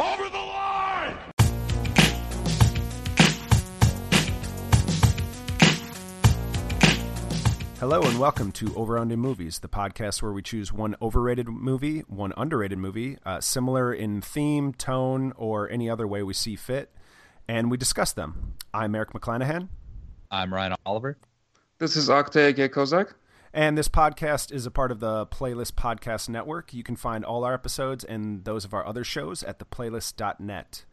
Over the line! Hello and welcome to Over Under Movies, the podcast where we choose one overrated movie, one underrated movie, uh, similar in theme, tone, or any other way we see fit, and we discuss them. I'm Erik McClanahan. I'm Ryan Oliver. This is Oktay Kozak. And this podcast is a part of the Playlist Podcast Network. You can find all our episodes and those of our other shows at theplaylist.net.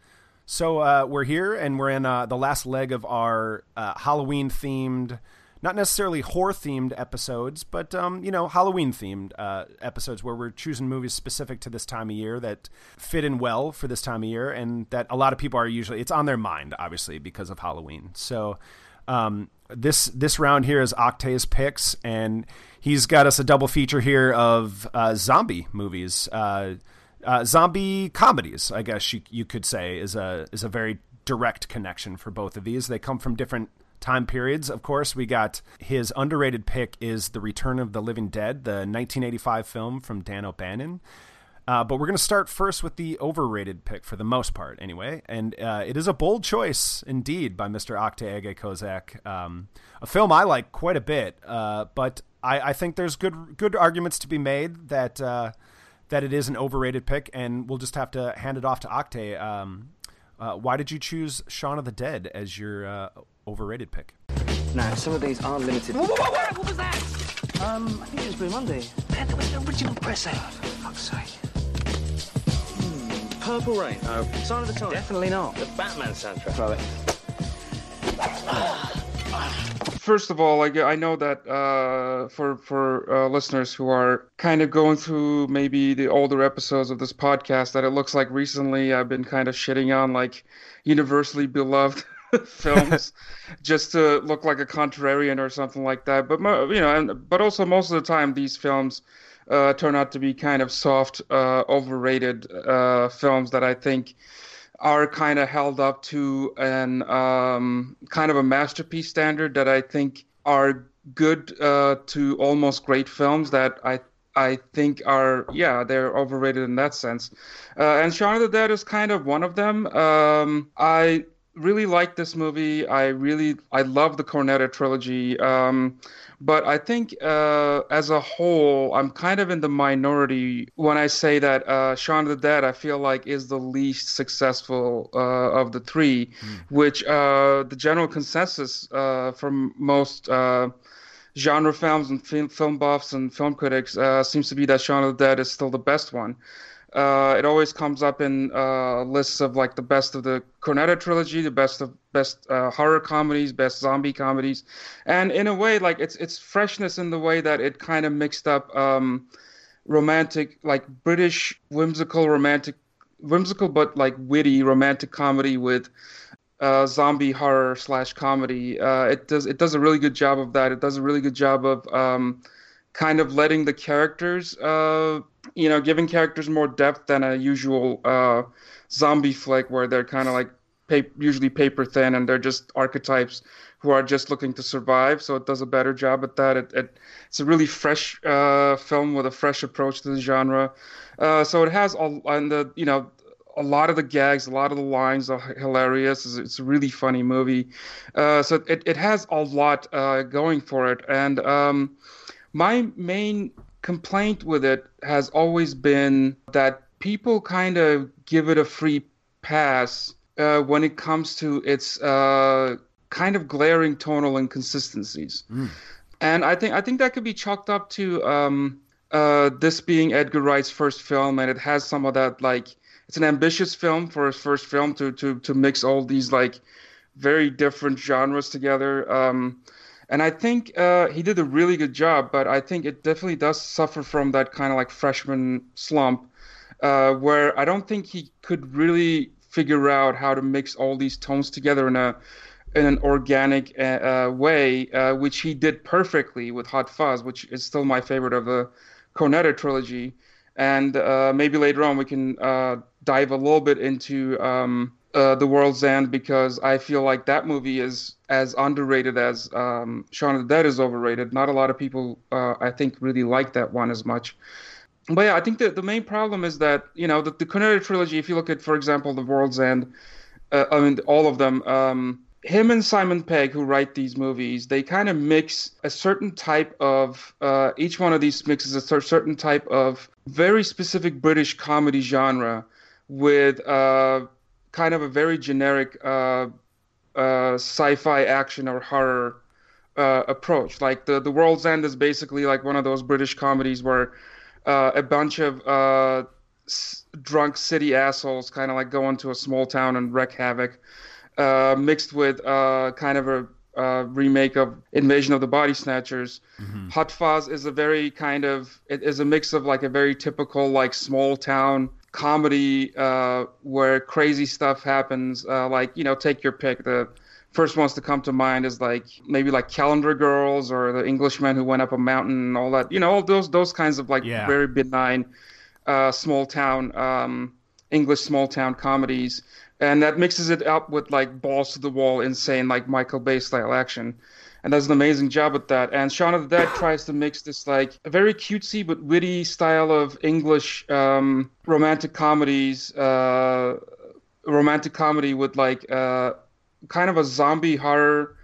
So uh, we're here and we're in uh, the last leg of our uh, Halloween themed, not necessarily horror themed episodes, but um, you know Halloween themed uh, episodes where we're choosing movies specific to this time of year that fit in well for this time of year and that a lot of people are usually it's on their mind, obviously because of Halloween. So um, this this round here is Oktay's picks, and he's got us a double feature here of uh, zombie movies, uh, uh, zombie comedies. I guess you you could say is a is a very direct connection for both of these. They come from different time periods. Of course, we got his underrated pick is The Return of the Living Dead, the 1985 film from Dan O'Bannon. Uh, but we're going to start first with the overrated pick for the most part, anyway. And uh, it is a bold choice indeed by Mr. Oktay Ege Kozak. Um, a film I like quite a bit, uh, but I, I, think there's good good arguments to be made that uh, that it is an overrated pick, and we'll just have to hand it off to Oktay. Um, uh, why did you choose Shaun of the Dead as your uh, overrated pick? Now, some of these are limited. Whoa, whoa, whoa, what was that? Um, I think it was Blue Monday. Man, there was an original press out. For fuck's sake. Purple Rain. No. Sign of the Times. Definitely not. The Batman soundtrack. Throw it. First of all, like I know that uh, for for uh, listeners who are kind of going through maybe the older episodes of this podcast, that it looks like recently I've been kind of shitting on like universally beloved films just to look like a contrarian or something like that. But you know, and but also most of the time these films uh, turn out to be kind of soft, uh, overrated uh, films that I think are kind of held up to an um, kind of a masterpiece standard that I think are good uh, to almost great films that I I think are yeah they're overrated in that sense. Uh, and Shaun of the Dead is kind of one of them. Um, I really like this movie. I really I love the Cornetto trilogy. Um, but I think uh, as a whole, I'm kind of in the minority when I say that uh, Shaun of the Dead, I feel like, is the least successful uh, of the three, mm. which uh, the general consensus uh, from most uh, genre films and film, film buffs and film critics seems to be that Shaun of the Dead is still the best one. Uh, it always comes up in uh, lists of like the best of the Cornetto trilogy, the best of best uh, horror comedies, best zombie comedies, and in a way, like it's it's freshness in the way that it kind of mixed up um, romantic, like British whimsical romantic, whimsical but like witty romantic comedy with uh, zombie horror slash comedy. Uh, it does it does a really good job of that. It does a really good job of um, kind of letting the characters uh, you know, giving characters more depth than a usual uh, zombie flick where they're kind of like pa- usually paper thin and they're just archetypes who are just looking to survive. So it does a better job at that. It, it it's a really fresh uh, film with a fresh approach to the genre. Uh, so it has all and the you know a lot of the gags, a lot of the lines are hilarious. It's, it's a really funny movie. Uh, so it, it has a lot uh, going for it. And um, my main complaint with it has always been that people kind of give it a free pass uh, when it comes to its uh, kind of glaring tonal inconsistencies. Mm. And I think I think that could be chalked up to um, uh, this being Edgar Wright's first film, and it has some of that like it's an ambitious film for his first film to to to mix all these like very different genres together. Um, and I think uh, he did a really good job, but I think it definitely does suffer from that kind of like freshman slump. uh, where I don't think he could really figure out how to mix all these tones together in a in an organic uh, uh, way, uh, which he did perfectly with Hot Fuzz, which is still my favorite of the Cornetto trilogy. And uh, maybe later on we can uh, dive a little bit into um, uh, The World's End because I feel like that movie is as underrated as um, Shaun of the Dead is overrated. Not a lot of people, I think, really like that one as much but yeah, I think that the main problem is that you know the, the Cornetto trilogy. If you look at, for example, The World's End, uh, I mean all of them. Um, him and Simon Pegg, who write these movies, they kind of mix a certain type of. Uh, each one of these mixes a certain type of very specific British comedy genre with uh, kind of a very generic uh, uh, sci-fi action or horror uh, approach. Like the the World's End is basically like one of those British comedies where uh, a bunch of uh, s- drunk city assholes kind of like go into a small town and wreak havoc, uh, mixed with uh, kind of a uh, remake of Invasion of the Body Snatchers. Mm-hmm. Hot Fuzz is a very kind of it is a mix of like a very typical like small town comedy uh, where crazy stuff happens. like you know, take your pick. The first ones to come to mind is like maybe like Calendar Girls or the Englishman who went up a mountain and all that. You know, all those those kinds of like yeah. very benign uh, small town um, English small town comedies, and that mixes it up with like balls to the wall, insane like Michael Bay style action. And does an amazing job with that. And Shaun of the Dead tries to mix this like a very cutesy but witty style of English um, romantic comedies, uh, romantic comedy with like uh, kind of a zombie horror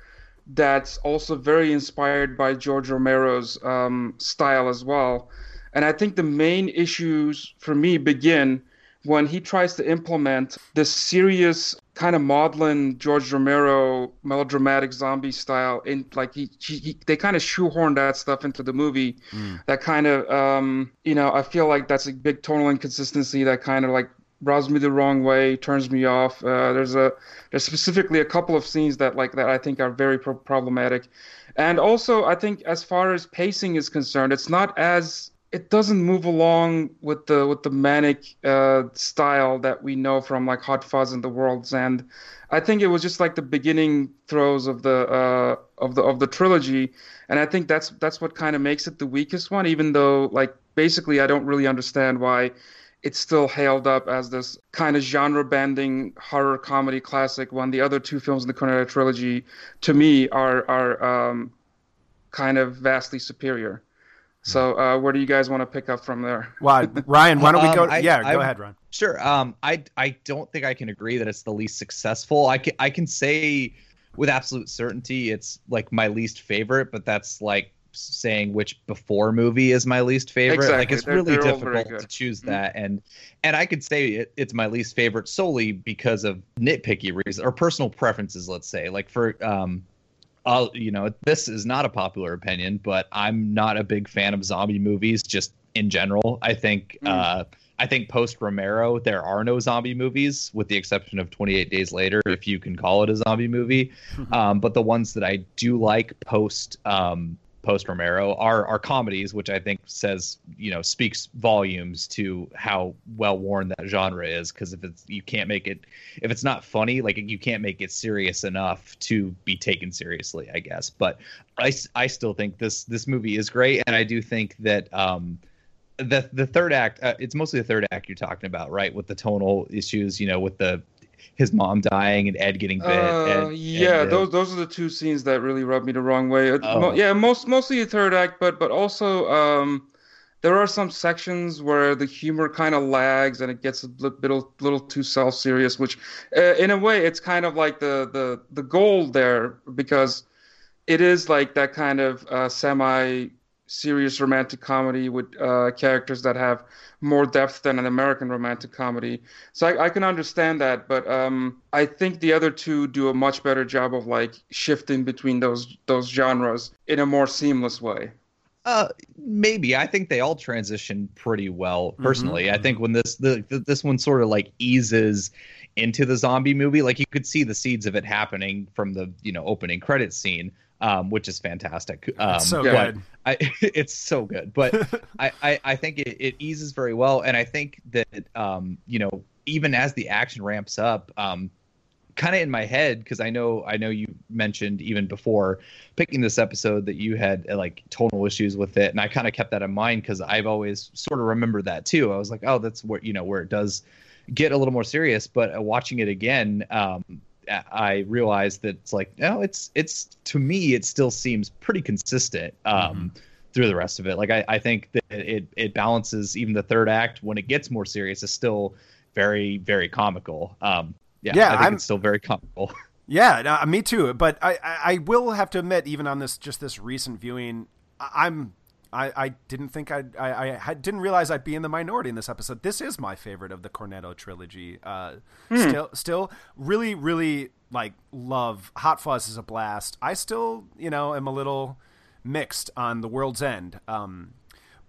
that's also very inspired by George Romero's um, style as well. And I think the main issues for me begin when he tries to implement this serious kind of maudlin George Romero melodramatic zombie style in like he, he, he they kind of shoehorn that stuff into the movie mm. that kind of um you know I feel like that's a big tonal inconsistency that kind of like rubs me the wrong way, turns me off. Uh, there's a there's specifically a couple of scenes that like that I think are very pro- problematic, and also I think as far as pacing is concerned, it's not as it doesn't move along with the with the manic uh, style that we know from like Hot Fuzz and The World's End. I think it was just like the beginning throes of the uh, of the of the trilogy, and I think that's that's what kind of makes it the weakest one. Even though like basically I don't really understand why it's still hailed up as this kind of genre bending horror comedy classic when the other two films in the Cornetto trilogy to me are are um, kind of vastly superior. So uh, where do you guys want to pick up from there? Well, Ryan, why don't we go? Um, I, yeah, I, go ahead, Ryan. Sure. Um, I I don't think I can agree that it's the least successful. I can I can say with absolute certainty it's like my least favorite, but that's like saying which before movie is my least favorite. Exactly. Like it's they're, really they're difficult to choose mm-hmm. that, and and I could say it, it's my least favorite solely because of nitpicky reasons or personal preferences. Let's say, like for um, I'll you know this is not a popular opinion, but I'm not a big fan of zombie movies just in general. I think. Mm. Uh, I think post Romero, there are no zombie movies, with the exception of 28 Days Later, if you can call it a zombie movie. um, but the ones that I do like post um, post Romero are are comedies, which I think says you know speaks volumes to how well worn that genre is. Because if it's you can't make it if it's not funny, like you can't make it serious enough to be taken seriously, I guess. But I I still think this this movie is great, and I do think that um the the third act uh, it's mostly the third act you're talking about right with the tonal issues you know with the his mom dying and Ed getting bit. Uh, and, yeah, uh, those those are the two scenes that really rubbed me the wrong way. Oh. Yeah, most mostly the third act, but but also um, there are some sections where the humor kind of lags and it gets a little little too self serious. Which, uh, in a way, it's kind of like the the the goal there because it is like that kind of uh, semi serious romantic comedy with uh, characters that have more depth than an American romantic comedy. So I, I can understand that, but um, I think the other two do a much better job of like shifting between those those genres in a more seamless way. Uh, maybe I think they all transition pretty well. Mm-hmm. Personally, mm-hmm. I think when this the, this one sort of like eases into the zombie movie, like you could see the seeds of it happening from the you know opening credit scene um, which is fantastic. Um, so but good. I, it's so good, but I, I, I think it, it eases very well, and I think that um, you know even as the action ramps up, um, kind of in my head because I know I know you mentioned even before picking this episode that you had uh, like tonal issues with it, and I kind of kept that in mind because I've always sort of remembered that too. I was like, oh, that's where you know where it does get a little more serious, but uh, watching it again. Um, I realized that it's like no, it's it's to me it still seems pretty consistent um, through the rest of it. Like I, I think that it it balances even the third act when it gets more serious is still very very comical. Um, yeah, Yeah, I think I'm- it's still very comical. Yeah, no, me too. But I, I, will have to admit, even on this just this recent viewing, I'm I, I didn't think I'd, I I had, didn't realize I'd be in the minority in this episode. This is my favorite of the Cornetto trilogy. Uh, Still, still, really, really like love Hot Fuzz is a blast. I still, you know, am a little mixed on The World's End. Um,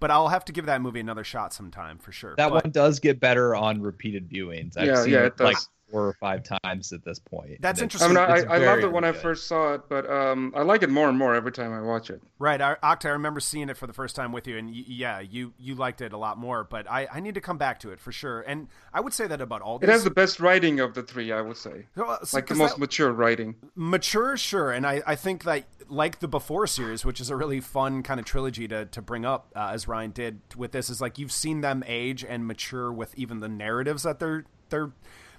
but I'll have to give that movie another shot sometime for sure. that But- one does get better on repeated viewings. I've Yeah, seen yeah, it it does. like four or five times at this point. That's And it's- I mean, I, I loved it when very I first saw it, but um, I like it more and more every time I watch it. Right, I, Oktay, I remember seeing it for the first time with you, and y- yeah, you you liked it a lot more. But I, I need to come back to it for sure. And I would say that about all It has the best writing of the three, I would say. Well, s- Like the most that- mature writing. mature, sure. And I, I think that like the Before series, which is a really fun kind of trilogy to to bring up, uh, as Ryan did with this, is like you've seen them age and mature with even the narratives that they're they're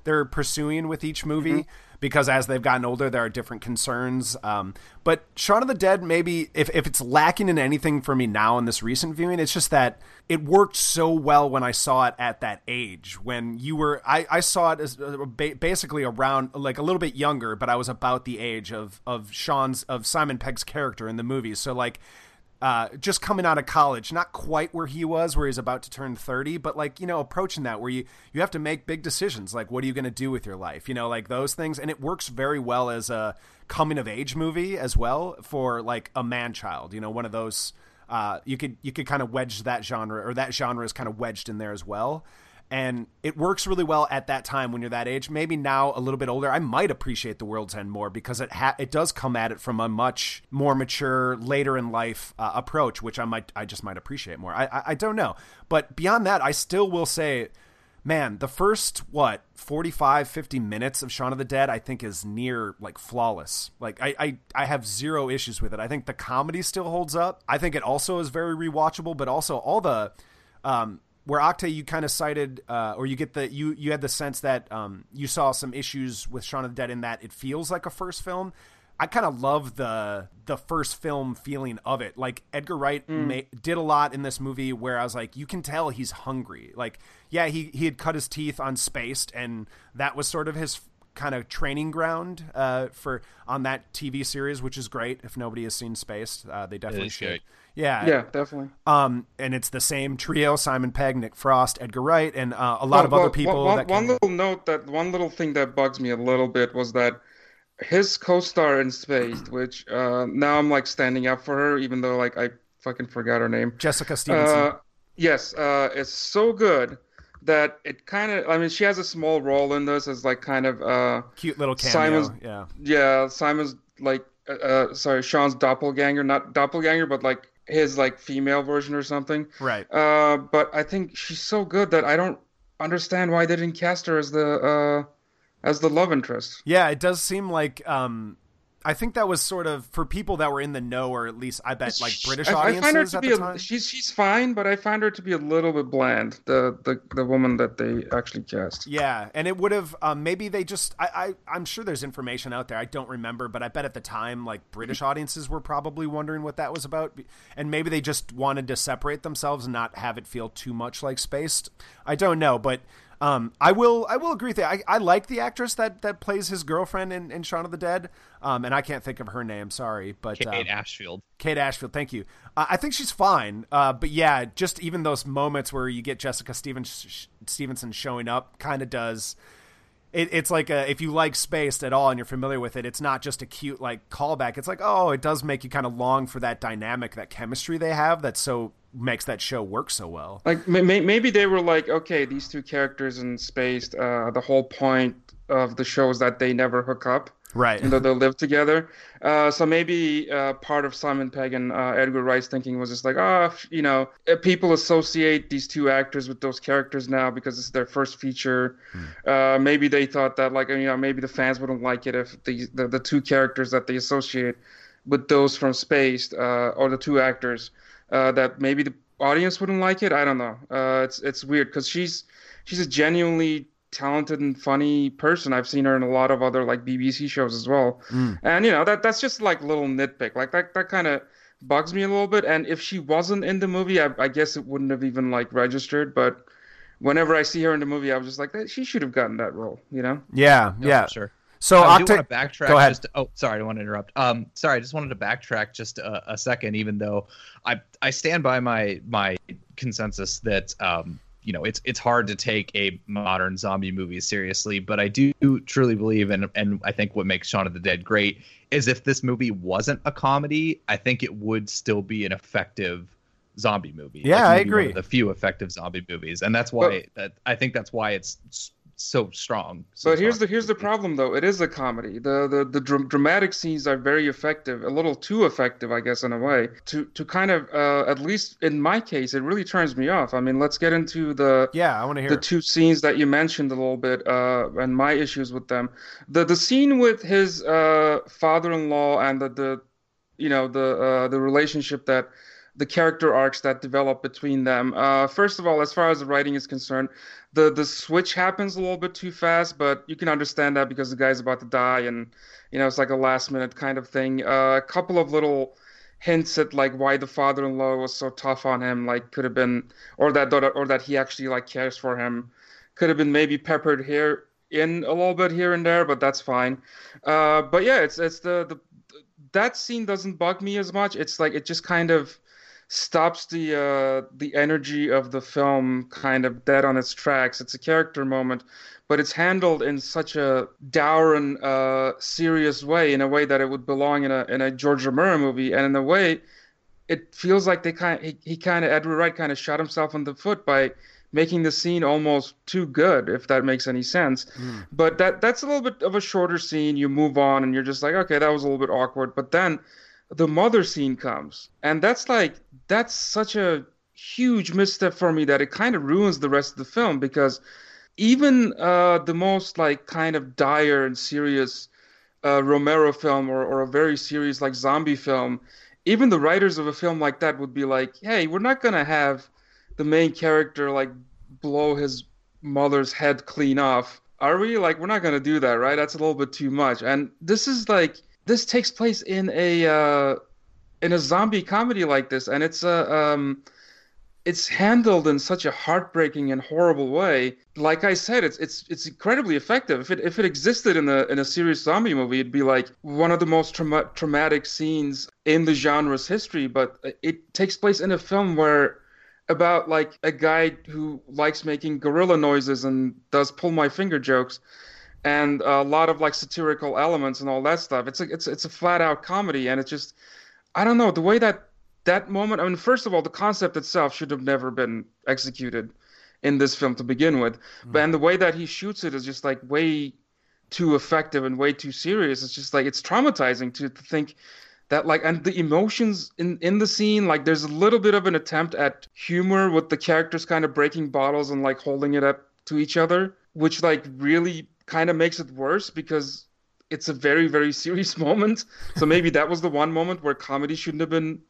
they're pursuing with each movie. Because as they've gotten older, there are different concerns. Um, but Shaun of the Dead, maybe if, if it's lacking in anything for me now in this recent viewing, it's just that it worked so well when I saw it at that age. When you were, I, I saw it as uh, ba- basically around like a little bit younger, but I was about the age of of Sean's of Simon Pegg's character in the movie. So like uh, just coming out of college, not quite where he was, where he's about to turn 30, but like, you know, approaching that where you, you have to make big decisions. Like, what are you going to do with your life? You know, like those things. And it works very well as a coming of age movie as well for like a man child, you know, one of those, uh, you could, you could kind of wedge that genre or that genre is kind of wedged in there as well and it works really well at that time when you're that age. Maybe now a little bit older, I might appreciate the World's End more because it ha- it does come at it from a much more mature, later in life uh, approach, which I might I just might appreciate more. I, I I don't know, but beyond that, I still will say. Man, the first what 45 50 minutes of Shaun of the Dead I think is near like flawless. Like I, I I have zero issues with it. I think the comedy still holds up. I think it also is very rewatchable, but also all the um where Oktay you kind of cited uh, or you get the you you had the sense that um, you saw some issues with Shaun of the Dead in that it feels like a first film. I kind of love the the first film feeling of it. Like Edgar Wright ma- did a lot in this movie where I was like, you can tell he's hungry. Like, yeah, he he had cut his teeth on Spaced, and that was sort of his kind of training ground uh, for on that TV series, which is great. If nobody has seen Spaced, uh, they definitely should. great. Yeah, Yeah, definitely. um, and it's the same trio: Simon Pegg, Nick Frost, Edgar Wright, and uh, a lot Well, of other well, people. One, that one came- little note that one little thing that bugs me a little bit was that his co-star in Spaced, which uh, now I'm like standing up for her, even though like I fucking forgot her name. Jessica Stevenson. Uh, yes, uh, it's so good that it kind of. I mean, she has a small role in this as like kind of. Uh, Cute little cameo. Simon's- yeah. yeah, Simon's like, uh, uh, sorry, Sean's doppelganger, not doppelganger, but like his like female version or something. Right. Uh, but I think she's so good that I don't understand why they didn't cast her as the uh, as the love interest. Yeah, it does seem like um I think that was sort of for people that were in the know or at least I bet like British I, I find her to at be the a, time. she's she's fine, but I find her to be a little bit bland. The the the woman that they actually cast. Yeah, and it would have um, maybe they just I, I I'm sure there's information out there I don't remember, but I bet at the time like British audiences were probably wondering what that was about, and maybe they just wanted to separate themselves and not have it feel too much like Spaced. I don't know, but um, I will I will agree with you. I, I like the actress that that plays his girlfriend in, in Shaun of the Dead, um, and I can't think of her name. Sorry, but Kate um, Ashfield. Kate Ashfield, thank you. Uh, I think she's fine, uh, but yeah, just even those moments where you get Jessica Stevens, Stevenson showing up, kind of does. It, it's like a, if you like Spaced at all and you're familiar with it, it's not just a cute like callback. It's like oh, it does make you kind of long for that dynamic, that chemistry they have that's so makes that show work so well. Like may, may- maybe they were like, okay, these two characters in Spaced. Uh, the whole point of the show is that they never hook up. Right. even though they live together. Uh, so maybe uh, part of Simon Pegg and uh, Edgar Wright's thinking was just like, oh, you know, uh, people associate these two actors with those characters now because it's their first feature. Uh, maybe they thought that, like, you know, maybe the fans wouldn't like it if the the, the two characters that they associate with those from Spaced uh, or the two actors uh, that maybe the audience wouldn't like it. I don't know. Uh, it's it's weird because she's she's a genuinely talented and funny person. I've seen her in a lot of other like BBC shows as well. And you know that that's just like little nitpick. Like that that kind of bugs me a little bit. And if she wasn't in the movie, I, I guess it wouldn't have even like registered. But whenever I see her in the movie, I was just like, "Eh, she should have gotten that role. You know? Yeah, No, yeah. sure. So I do want to backtrack. Go ahead. Just to- oh, sorry, I don't want to interrupt. Um, sorry, I just wanted to backtrack just a, a second. Even though I I stand by my my consensus that um you know it's it's hard to take a modern zombie movie seriously, but I do truly believe and and I think what makes Shaun of the Dead great is if this movie wasn't a comedy, I think it would still be an effective zombie movie. Yeah, I maybe one agree. of the few effective zombie movies, and that's why that I think that's why it's s- so strong. so But here's the here's the problem though. It is a comedy. The the the dr- dramatic scenes are very effective, a little too effective, I guess, in a way. To to kind of uh, at least in my case, it really turns me off. I mean, let's get into the yeah, I want to hear. the two scenes that you mentioned a little bit uh, and my issues with them. The the scene with his uh, father-in-law and the, the you know the uh, the relationship that the character arcs that develop between them. Uh, first of all, as far as the writing is concerned, the the switch happens a little bit too fast, but you can understand that because the guy's about to die and you know it's like a last minute kind of thing. Uh, a couple of little hints at like why the father-in-law was so tough on him like could have been or that or that he actually like cares for him could have been maybe peppered here in a little bit here and there but that's fine uh but yeah it's it's the the that scene doesn't bug me as much it's like it just kind of stops the uh the energy of the film kind of dead on its tracks it's a character moment but it's handled in such a dour and uh, serious way, in a way that it would belong in a in a George Romero movie, and in a way, it feels like they kind he, he kind of Edward Wright kind of shot himself in the foot by making the scene almost too good, if that makes any sense. But that that's a little bit of a shorter scene. You move on, and you're just like, okay, that was a little bit awkward. But then the mother scene comes, and that's like that's such a huge misstep for me that it kind of ruins the rest of the film because even uh, the most like kind of dire and serious uh, Romero film or, or a very serious like zombie film, even the writers of a film like that would be like, hey, we're not gonna have the main character like blow his mother's head clean off, are we? Like, we're not gonna do that, right? That's a little bit too much. And this is like this takes place in a uh, in a zombie comedy like this, and it's a um, it's handled in such a heartbreaking and horrible way. Like I said, it's it's it's incredibly effective. If it if it existed in a in a serious zombie movie, it'd be like one of the most trauma- traumatic scenes in the genre's history. But it takes place in a film where about like a guy who likes making gorilla noises and does pull my finger jokes and a lot of like satirical elements and all that stuff. It's a it's it's a flat out comedy and it's just I don't know the way that that moment. I mean, first of all, the concept itself should have never been executed in this film to begin with, but mm. and the way that he shoots it is just like way too effective and way too serious. It's just like it's traumatizing to, to think that like and the emotions in in the scene like there's a little bit of an attempt at humor with the characters kind of breaking bottles and like holding it up to each other which like really kind of makes it worse because it's a very very serious moment. So maybe that was the one moment where comedy shouldn't have been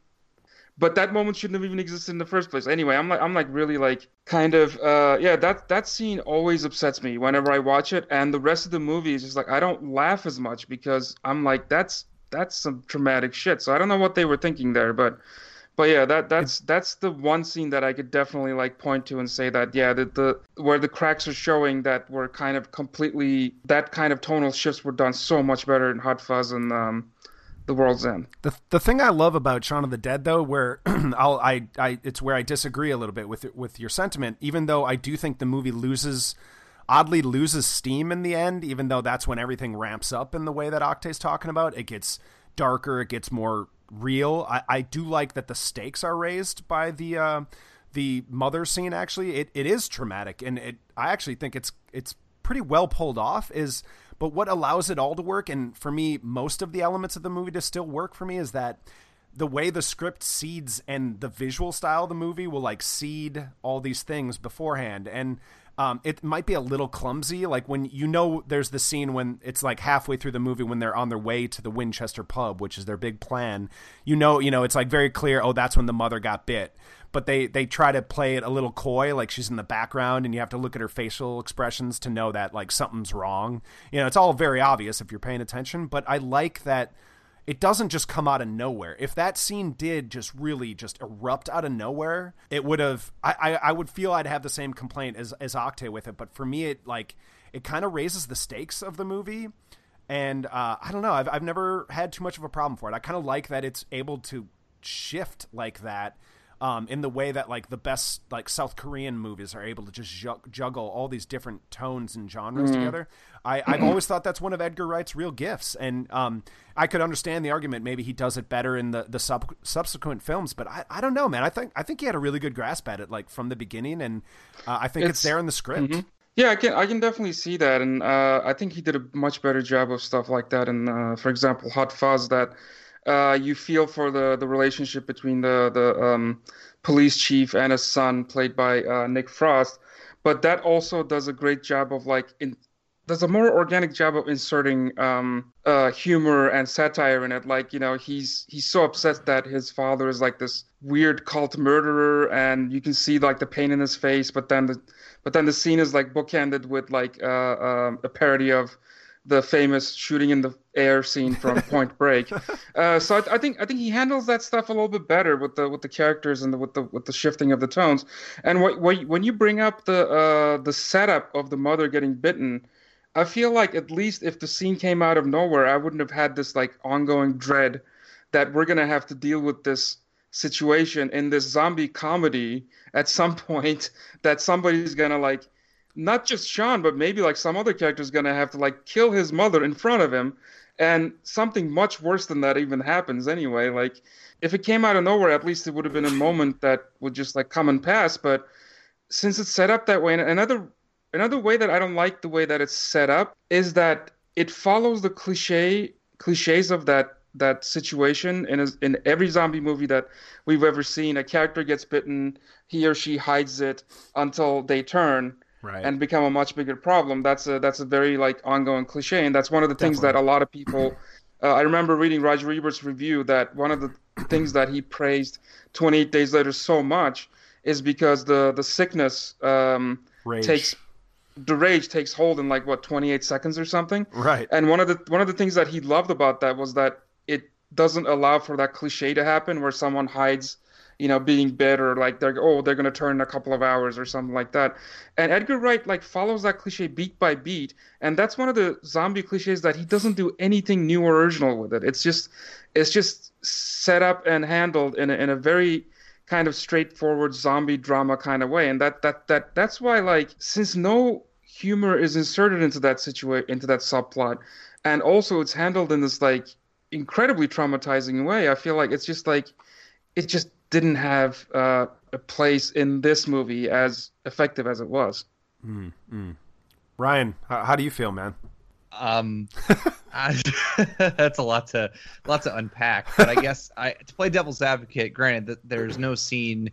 but that moment shouldn't have even existed in the first place. Anyway i'm like i'm like really like kind of uh yeah that that scene always upsets me whenever i watch it. And the rest of the movie is just like i don't laugh as much because i'm like that's that's some traumatic shit. So i don't know what they were thinking there but but yeah that that's that's the one scene that i could definitely like point to and say that yeah the, the where the cracks are showing that were kind of completely that kind of tonal shifts were done so much better in hot fuzz and um the world's end The the thing I love about Shaun of the Dead though, where I'll I, I it's where I disagree a little bit with with your sentiment, even though I do think the movie loses oddly loses steam in the end, even though that's when everything ramps up in the way that Oktay's talking about. It gets darker, it gets more real. I, I do like that the stakes are raised by the uh, the mother scene actually. It it is traumatic and it I actually think it's it's pretty well pulled off is But what allows it all to work, and for me, most of the elements of the movie to still work for me, is that the way the script seeds and the visual style of the movie will like seed all these things beforehand and um, it might be a little clumsy like when you know there's the scene when it's like halfway through the movie when they're on their way to the winchester pub which is their big plan. You know you know it's like very clear oh that's when the mother got bit. But they they try to play it a little coy like she's in the background and you have to look at her facial expressions to know that like something's wrong. You know it's all very obvious if you're paying attention but i like that it doesn't just come out of nowhere. If that scene did just really just erupt out of nowhere, it would have. I, I, I would feel I'd have the same complaint as as Oktay with it. But for me, it like it kind of raises the stakes of the movie, and uh, I don't know. I've I've never had too much of a problem for it. I kind of like that it's able to shift like that um, in the way that like the best like South Korean movies are able to just ju- juggle all these different tones and genres Mm. together. I, I've always thought that's one of Edgar Wright's real gifts, and um, I could understand the argument. Maybe he does it better in the the sub- subsequent films, but I, I don't know, man. I think I think he had a really good grasp at it, like from the beginning, and uh, I think it's, It's- there in the script. Mhm. Yeah, I can I can definitely see that, and uh, I think he did a much better job of stuff like that. And uh, for example, Hot Fuzz, that uh, you feel for the the relationship between the the um, police chief and his son, played by uh, Nick Frost. But that also does a great job of like in does a more organic job of inserting um, uh, humor and satire in it. Like you know, he's he's so upset that his father is like this weird cult murderer, and you can see like the pain in his face. But then the but then the scene is like bookended with like uh, um, a parody of the famous shooting in the air scene from Point Break. Uh, so I, I think I think he handles that stuff a little bit better with the with the characters and the, with the with the shifting of the tones. And what, what when you bring up the uh, the setup of the mother getting bitten, I feel like at least if the scene came out of nowhere, I wouldn't have had this like ongoing dread that we're gonna have to deal with this situation in this zombie comedy at some point that somebody's gonna like not just Sean, but maybe like some other character's gonna have to like kill his mother in front of him, and something much worse than that even happens anyway. Like if it came out of nowhere, at least it would have been a moment that would just like come and pass. But since it's set up that way, and another another way that I don't like the way that it's set up is that it follows the cliche cliches of that that situation in a, in every zombie movie that we've ever seen. A character gets bitten, he or she hides it until they turn Right. and become a much bigger problem. That's a that's a very like ongoing cliche, and that's one of the things that a lot of people. Uh, I remember reading Roger Ebert's review that one of the things that he praised 28 Days Later so much is because the the sickness um, takes the rage takes hold in like what 28 seconds or something. Right. And one of the one of the things that he loved about that was that it doesn't allow for that cliche to happen where someone hides, you know, being bit or like they're oh they're gonna turn in a couple of hours or something like that. And Edgar Wright like follows that cliche beat by beat, and that's one of the zombie cliches that he doesn't do anything new or original with it. It's just it's just set up and handled in a, in a very kind of straightforward zombie drama kind of way. And that that that that's why like since no humor is inserted into that situation into that subplot and also it's handled in this like incredibly traumatizing way i feel like it's just like it just didn't have uh, a place in this movie as effective as it was. Ryan, how, how do you feel, man? Um, That's a lot to lot to unpack. But I guess I to play devil's advocate. Granted that there's no scene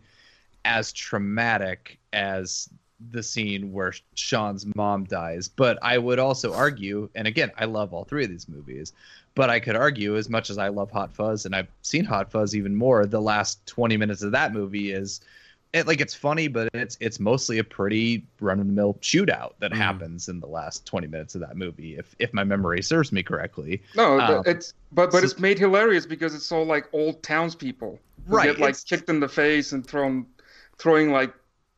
as traumatic as the scene where Sean's mom dies, but I would also argue, and again, I love all three of these movies, but I could argue as much as I love Hot Fuzz, and I've seen Hot Fuzz even more. The last 20 minutes of that movie is it like it's funny, but it's it's mostly a pretty run of the mill shootout that happens in the last 20 minutes of that movie, if if my memory serves me correctly. no Um, it's but but so- it's made hilarious because it's all like old townspeople who Right, get like kicked in the face and thrown throwing like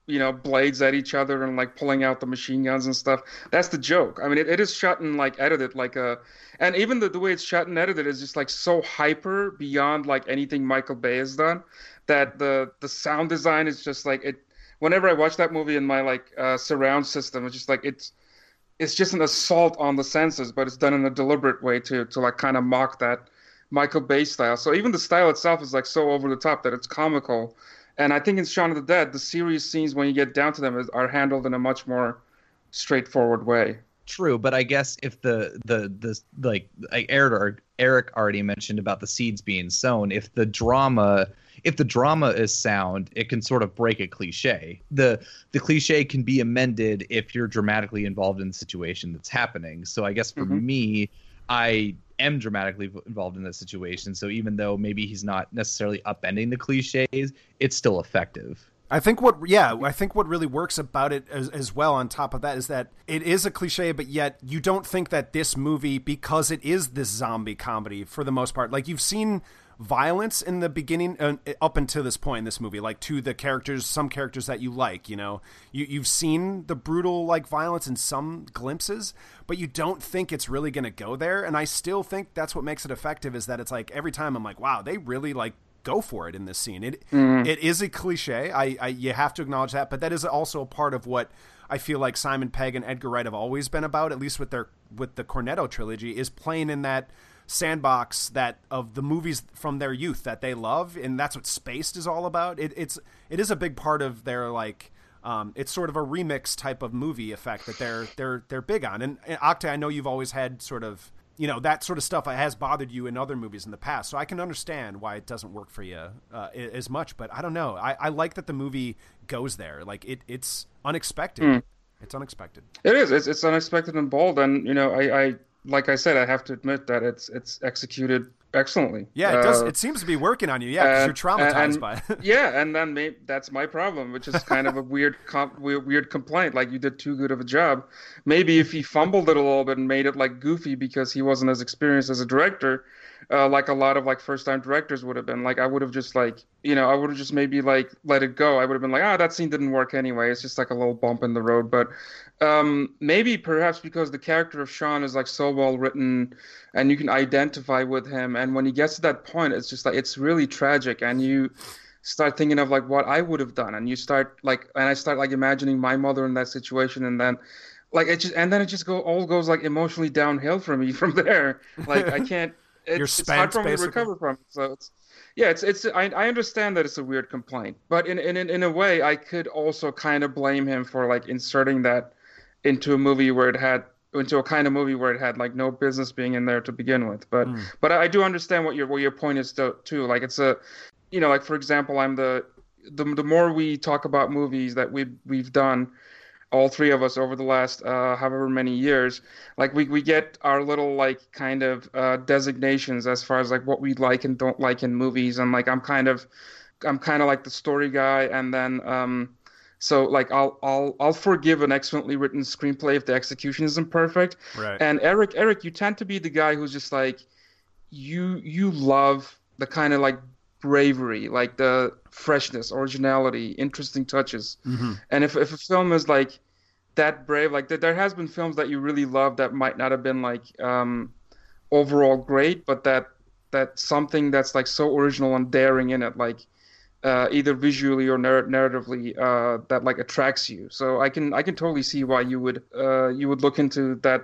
you know blades at each other and like pulling out the machine guns and stuff. That's the joke. I mean it, it is shot and like edited like a and even the, the way it's shot and edited is just like so hyper beyond like anything michael bay has done that the the sound design is just like it whenever i watch that movie in my like uh, surround system it's just like it's it's just an assault on the senses but it's done in a deliberate way to to like kind of mock that michael bay style. So even the style itself is like so over the top that it's comical and I think in Shaun of the Dead, the serious scenes when you get down to them is, are handled in a much more straightforward way. True, but I guess if the the the like Eric Eric already mentioned about the seeds being sown, if the drama if the drama is sound, it can sort of break a cliche. The the cliche can be amended if you're dramatically involved in the situation that's happening. So I guess for Mhm. me, I am dramatically involved in this situation. So even though maybe he's not necessarily upending the cliches, it's still effective. I think what yeah, I think what really works about it as, as well on top of that is that it is a cliche but yet you don't think that this movie because it is this zombie comedy for the most part. Like you've seen violence in the beginning uh, up until this point in this movie like to the characters some characters that you like you know you, you've seen the brutal like violence in some glimpses but you don't think it's really going to go there and i still think that's what makes it effective is that it's like every time i'm like wow they really like go for it in this scene. It it is a cliche. I, I you have to acknowledge that, but that is also a part of what I feel like Simon Pegg and Edgar Wright have always been about, at least with their with the Cornetto trilogy, is playing in that sandbox that of the movies from their youth that they love, and that's what Spaced is all about. It, it's it is a big part of their like. Um, it's sort of a remix type of movie effect that they're they're they're big on. And, and Oktay, I know you've always had sort of you know that sort of stuff has bothered you in other movies in the past so i can understand why it doesn't work for you uh, as much but i don't know I, I like that the movie goes there like it it's unexpected it's unexpected It is. It's, it's unexpected and bold, and you know, I, I like I said, I have to admit that it's it's executed excellently. yeah it does Uh, it seems to be working on you yeah because you're traumatized and- by it yeah, and then maybe that's my problem, which is kind of a weird, comp, weird, weird complaint. Like you did too good of a job. Maybe if he fumbled it a little bit and made it like goofy because he wasn't as experienced as a director, uh, like a lot of like first-time directors would have been. Like I would have just like, you know, I would have just maybe like let it go. I would have been like, ah, that scene didn't work anyway. It's just like a little bump in the road. But um, maybe perhaps because the character of Sean is like so well written and you can identify with him and when he gets to that point it's just like it's really tragic and you start thinking of like what I would have done and you start like and I start like imagining my mother in that situation and then like it just and then it just go all goes like emotionally downhill for me from there like I can't it's, hard for me to recover from so it's yeah it's it's I, I understand that it's a weird complaint but in, in in a way I could also kind of blame him for like inserting that into a movie where it had into a kind of movie where it had like no business being in there to begin with. But but I do understand what your what your point is to, too. Like it's a you know like for example I'm the the the more we talk about movies that we we've done all three of us over the last uh, however many years like we, we get our little like kind of uh, designations as far as like what we like and don't like in movies and like i'm kind of i'm kind of like the story guy and then um so like I'll I'll I'll forgive an excellently written screenplay if the execution isn't perfect. Right. And Eric Eric, you tend to be the guy who's just like you you love the kind of like bravery, like the freshness, originality, interesting touches. And if if a film is like that brave, like there there has been films that you really love that might not have been like um overall great, but that that something that's like so original and daring in it, like uh, either visually or narr- narratively, uh, that like attracts you. So I can I can totally see why you would uh, you would look into that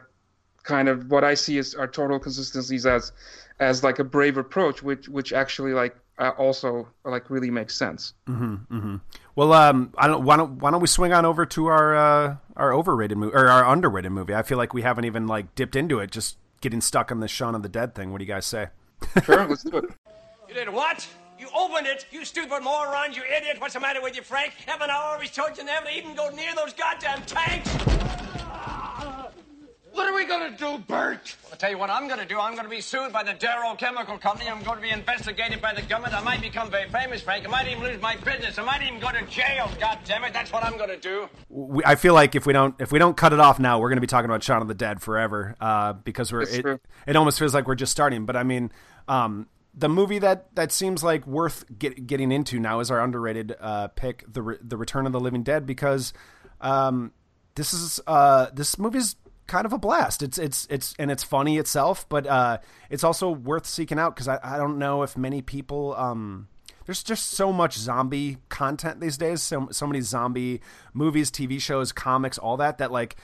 kind of what I see as our total consistencies as as like a brave approach, which which actually like uh, also like really makes sense. well um i don't why don't why don't we swing on over to our uh our overrated movie or our underrated movie i feel like we haven't even like dipped into it just getting stuck on the Shaun of the Dead thing. What do you guys say? Sure, let's do it. You did what? You opened it, you stupid moron, you idiot. What's the matter with you, Frank? Haven't I always told you never to even go near those goddamn tanks? What are we gonna do, Bert? I'll tell you what I'm going to do. I'm going to be sued by the Darrow Chemical Company. I'm going to be investigated by the government. I might become very famous, Frank. I might even lose my business. I might even go to jail. God damn it, that's what I'm going to do. We, I feel like if we don't if we don't cut it off now, we're going to be talking about Shaun of the Dead forever uh, because we're it, it almost feels like we're just starting. But I mean, um, the movie that that seems like worth get, getting into now is our underrated uh, pick, the Re- the Return of the Living Dead, because um, this is uh, this movie's kind of a blast. It's it's it's and it's funny itself, but uh, it's also worth seeking out because I, I don't know if many people um, there's just so much zombie content these days. So so many zombie movies, TV shows, comics, all that that like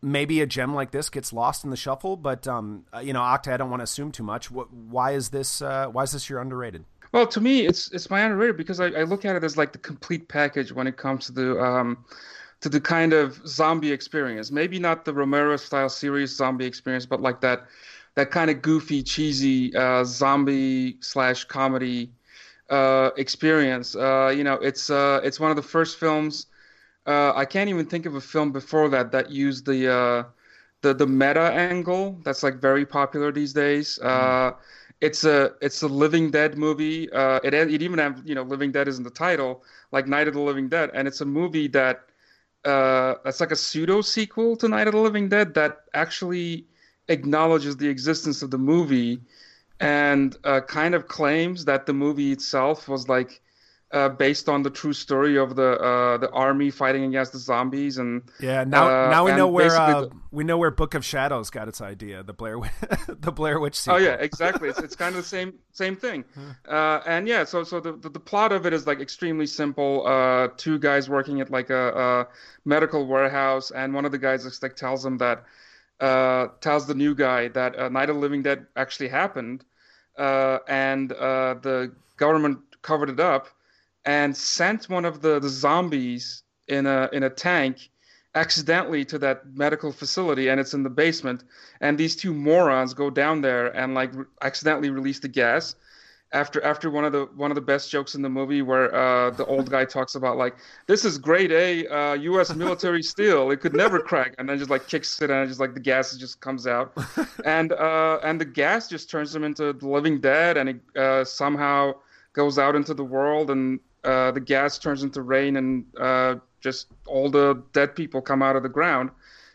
maybe a gem like this gets lost in the shuffle. But um, uh, you know, Oktay, I don't want to assume too much. What, why is this? Uh, why is this your underrated? Well, to me, it's it's my underrated because I, I look at it as like the complete package when it comes to the um, to the kind of zombie experience. Maybe not the Romero style serious zombie experience, but like that that kind of goofy, cheesy uh, zombie slash comedy uh, experience. Uh, you know, it's uh, it's one of the first films. Uh, I can't even think of a film before that that used the uh, the the meta angle. That's like very popular these days. Mm. It's a it's a Living Dead movie. it it even have you know Living Dead is in the title, like Night of the Living Dead, and it's a movie that that's like a pseudo sequel to Night of the Living Dead that actually acknowledges the existence of the movie and uh, kind of claims that the movie itself was like uh, based on the true story of the uh, the army fighting against the zombies and yeah now uh, now we know where uh, the, we know where Book of Shadows got its idea the Blair the Blair Witch sequel. oh yeah exactly. It's, it's kind of the same same thing. Uh, and yeah so so the, the, the plot of it is like extremely simple. Two guys working at like a, a, medical warehouse and one of the guys just like tells them that uh, tells the new guy that uh, Night of the Living Dead actually happened, uh, and uh, the government covered it up and sent one of the, the zombies in a in a tank accidentally to that medical facility, and it's in the basement. And these two morons go down there and like re- accidentally release the gas, after after one of the one of the best jokes in the movie where uh, the old guy talks about like this is grade A uh, U.S. military steel. It could never crack, and then just like kicks it, and just like the gas just comes out, and uh, and the gas just turns him into the living dead, and it uh, somehow goes out into the world, and uh, the gas turns into rain, and uh, just all the dead people come out of the ground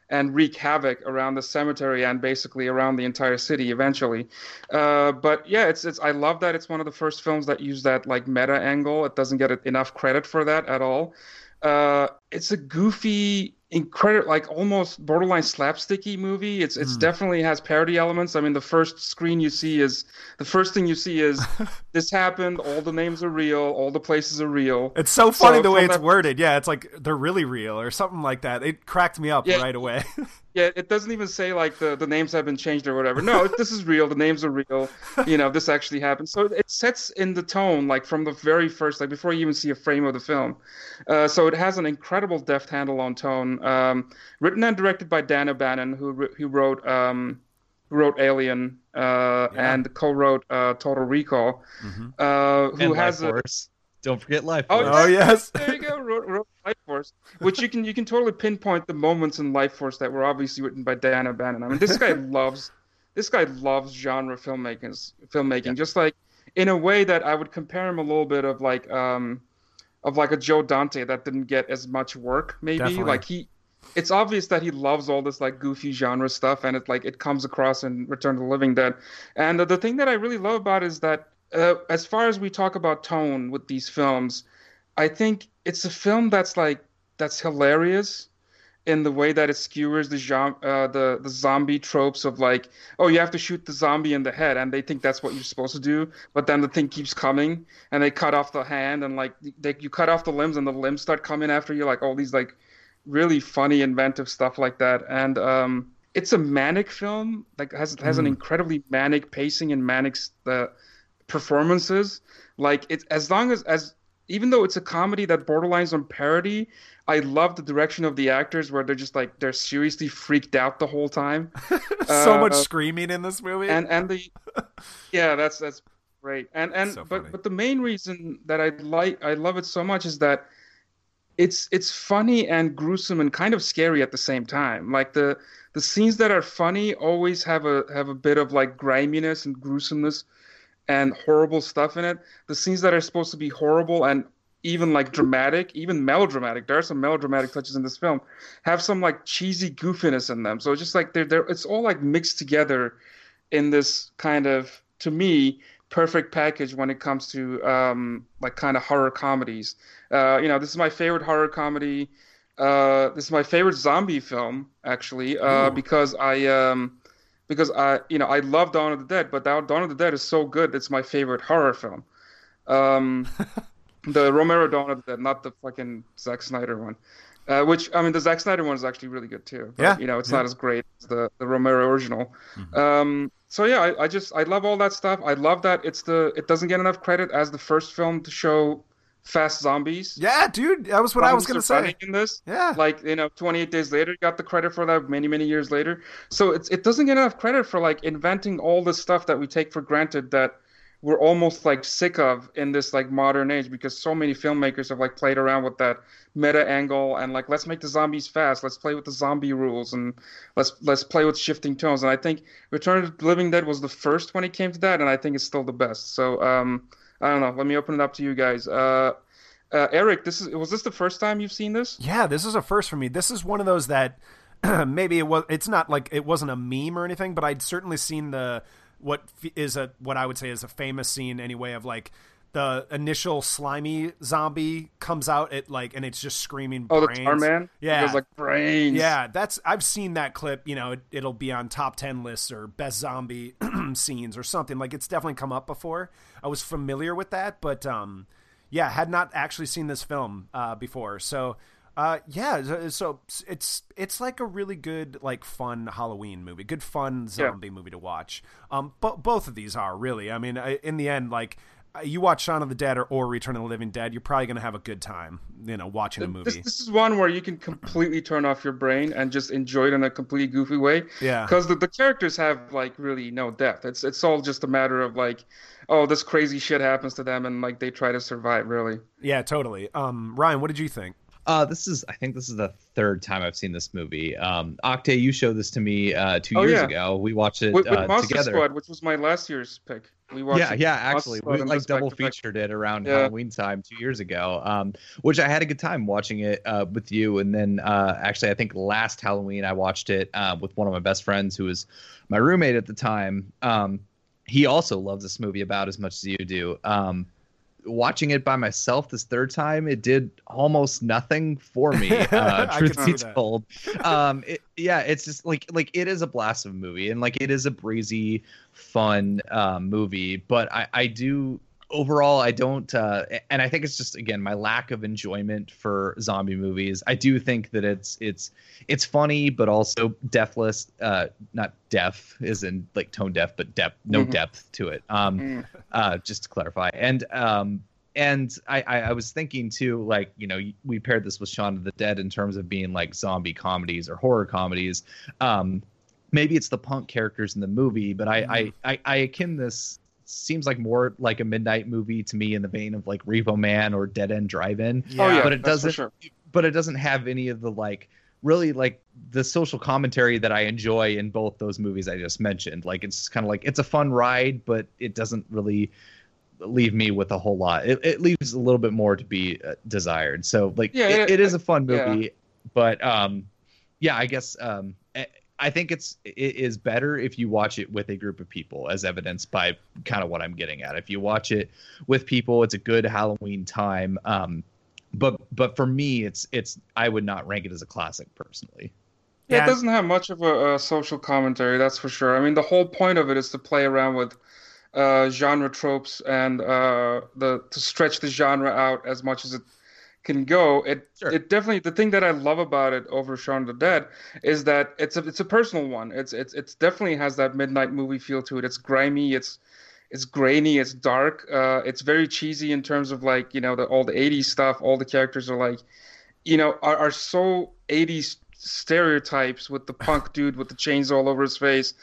and wreak havoc around the cemetery and basically around the entire city eventually. Uh, but yeah, it's it's I love that it's one of the first films that use that like meta angle. It doesn't get enough credit for that at all. Uh, it's a goofy incredible like almost borderline slapsticky movie. It's it's mm. definitely has parody elements. I mean the first screen you see is the first thing you see is this happened all the names are real all the places are real. It's so funny so the way it's that... worded. Yeah it's like they're really real or something like that. It cracked me up yeah. right away yeah it doesn't even say like the, the names have been changed or whatever no this is real the names are real you know this actually happened so it sets in the tone like from the very first like before you even see a frame of the film uh, so it has an incredible deft handle on tone um, written and directed by Dan O'Bannon, who who wrote um, wrote Alien uh, yeah. and co-wrote uh, Total Recall. Mm-hmm. Uh, who and has Lifeforce. Don't forget Life oh, Force. Oh, oh yes, there you go. Wrote, wrote, Lifeforce, which you can you can totally pinpoint the moments in Lifeforce that were obviously written by Dan O'Bannon. I mean, this guy loves this guy loves genre filmmakers filmmaking, yeah. just like in a way that I would compare him a little bit of like um of like a Joe Dante that didn't get as much work maybe Definitely. like he it's obvious that he loves all this like goofy genre stuff, and it like it comes across in Return to the Living Dead. And uh, the thing that I really love about is that uh, as far as we talk about tone with these films, I think it's a film that's like that's hilarious in the way that it skewers the genre, uh, the the zombie tropes of like, oh, you have to shoot the zombie in the head, and they think that's what you're supposed to do, but then the thing keeps coming, and they cut off the hand, and like they, you cut off the limbs, and the limbs start coming after you, like all these like really funny, inventive stuff like that. And um, it's a manic film, like has has mm. an incredibly manic pacing and manic uh, performances. Like it's as long as as even though it's a comedy that borderlines on parody, I love the direction of the actors where they're just like they're seriously freaked out the whole time. so uh, much screaming in this movie. And and the yeah, that's that's great. And and so but but the main reason that I like I love it so much is that it's it's funny and gruesome and kind of scary at the same time. Like the the scenes that are funny always have a have a bit of like griminess and gruesomeness and horrible stuff in it. The scenes that are supposed to be horrible and even like dramatic, even melodramatic. There are some melodramatic touches in this film. Have some like cheesy goofiness in them. So it's just like they're they're it's all like mixed together in this kind of to me perfect package when it comes to um, like kind of horror comedies. Uh, you know, this is my favorite horror comedy. Uh, this is my favorite zombie film actually uh, because I um, because I you know I love Dawn of the Dead, but Dawn of the Dead is so good. It's my favorite horror film. Um, the Romero Dawn of the Dead, not the fucking Zack Snyder one. Uh, which I mean, the Zack Snyder one is actually really good too. But, yeah, you know, it's yeah. not as great as the the Romero original. Mm-hmm. Um, so yeah, I, I, just I love all that stuff. I love that it's the it doesn't get enough credit as the first film to show Fast Zombies. Yeah, dude, that was what I was gonna say. In this, yeah, like you know, 28 Days Later got the credit for that many many years later. So it's it doesn't get enough credit for like inventing all the stuff that we take for granted that we're almost like sick of in this like modern age because so many filmmakers have like played around with that meta angle and like let's make the zombies fast let's play with the zombie rules and let's let's play with shifting tones and i think return of the living dead was the first when it came to that and i think it's still the best so um i don't know let me open it up to you guys uh uh, Erik, this is was this the first time you've seen this? Yeah, this is a first for me. This is one of those that maybe it was. It's not like it wasn't a meme or anything, but I'd certainly seen the what is a what I would say is a famous scene anyway of like the initial slimy zombie comes out at like and it's just screaming oh brains. the tar man yeah it like brains yeah that's i've seen that clip you know it, will be on top 10 lists or best zombie scenes or something like it's definitely come up before i was familiar with that but um yeah had not actually seen this film uh before so uh, yeah, so it's it's like a really good like fun Halloween movie, good fun zombie yeah. movie to watch. Um, but both of these are really. I mean, in the end, like you watch Shaun of the Dead or, or Return of the Living Dead, you're probably going to have a good time, you know, watching a movie. This, this, is one where you can completely turn off your brain and just enjoy it in a completely goofy way. Yeah. Because the, the characters have like really no depth. It's it's all just a matter of like, oh, this crazy shit happens to them and like they try to survive. Really. Yeah, totally. Um, Ryan, what did you think? Uh, this is I think this is the third time I've seen this movie. Um, Oktay, you showed this to me uh, two oh, years yeah. ago. We watched it with, with uh, Monster together. Squad, which was my last year's pick. We watched yeah, yeah, actually, we like double featured it around yeah. Halloween time two years ago, um, which I had a good time watching it uh, with you. And then uh, actually, I think last Halloween I watched it uh, with one of my best friends who was my roommate at the time. Um, he also loves this movie about as much as you do. Um, watching it by myself this third time, it did almost nothing for me. Uh, truth be told, um, it, yeah, it's just like like it is a blast of a movie, and like it is a breezy, fun um, movie. But I I do overall i don't uh, and i think it's just again my lack of enjoyment for zombie movies i do think that it's it's it's funny but also deathless uh not deaf is in like tone deaf but depth no mm-hmm. depth to it um mm. uh just to clarify and um and I, I, I was thinking too, like you know, we paired this with Shaun of the Dead in terms of being like zombie comedies or horror comedies. Um, maybe it's the punk characters in the movie, but I, mm. I, I, I akin this seems like more like a midnight movie to me in the vein of like Repo Man or Dead End Drive-In. Yeah, oh, yeah but it doesn't. Sure. But it doesn't have any of the like really like the social commentary that I enjoy in both those movies I just mentioned. Like it's kind of like it's a fun ride, but it doesn't really leave me with a whole lot. It, it leaves a little bit more to be uh, desired. So like yeah, it, it, it is a fun movie, yeah. but um yeah, I guess um I think it's it is better if you watch it with a group of people, as evidenced by kind of what I'm getting at. If you watch it with people, it's a good Halloween time. Um, but but for me, it's it's I would not rank it as a classic personally. Yeah, yeah. it doesn't have much of a, a, social commentary, that's for sure. I mean, the whole point of it is to play around with uh, genre tropes and uh, the to stretch the genre out as much as it can go. It sure. it definitely the thing that I love about it over Shaun of the Dead is that it's a it's a personal one. It's it's it's definitely has that midnight movie feel to it. It's grimy. It's it's grainy. It's dark. Uh, it's very cheesy in terms of like you know the all the '80s stuff. All the characters are like, you know, are are so '80s stereotypes with the punk dude with the chains all over his face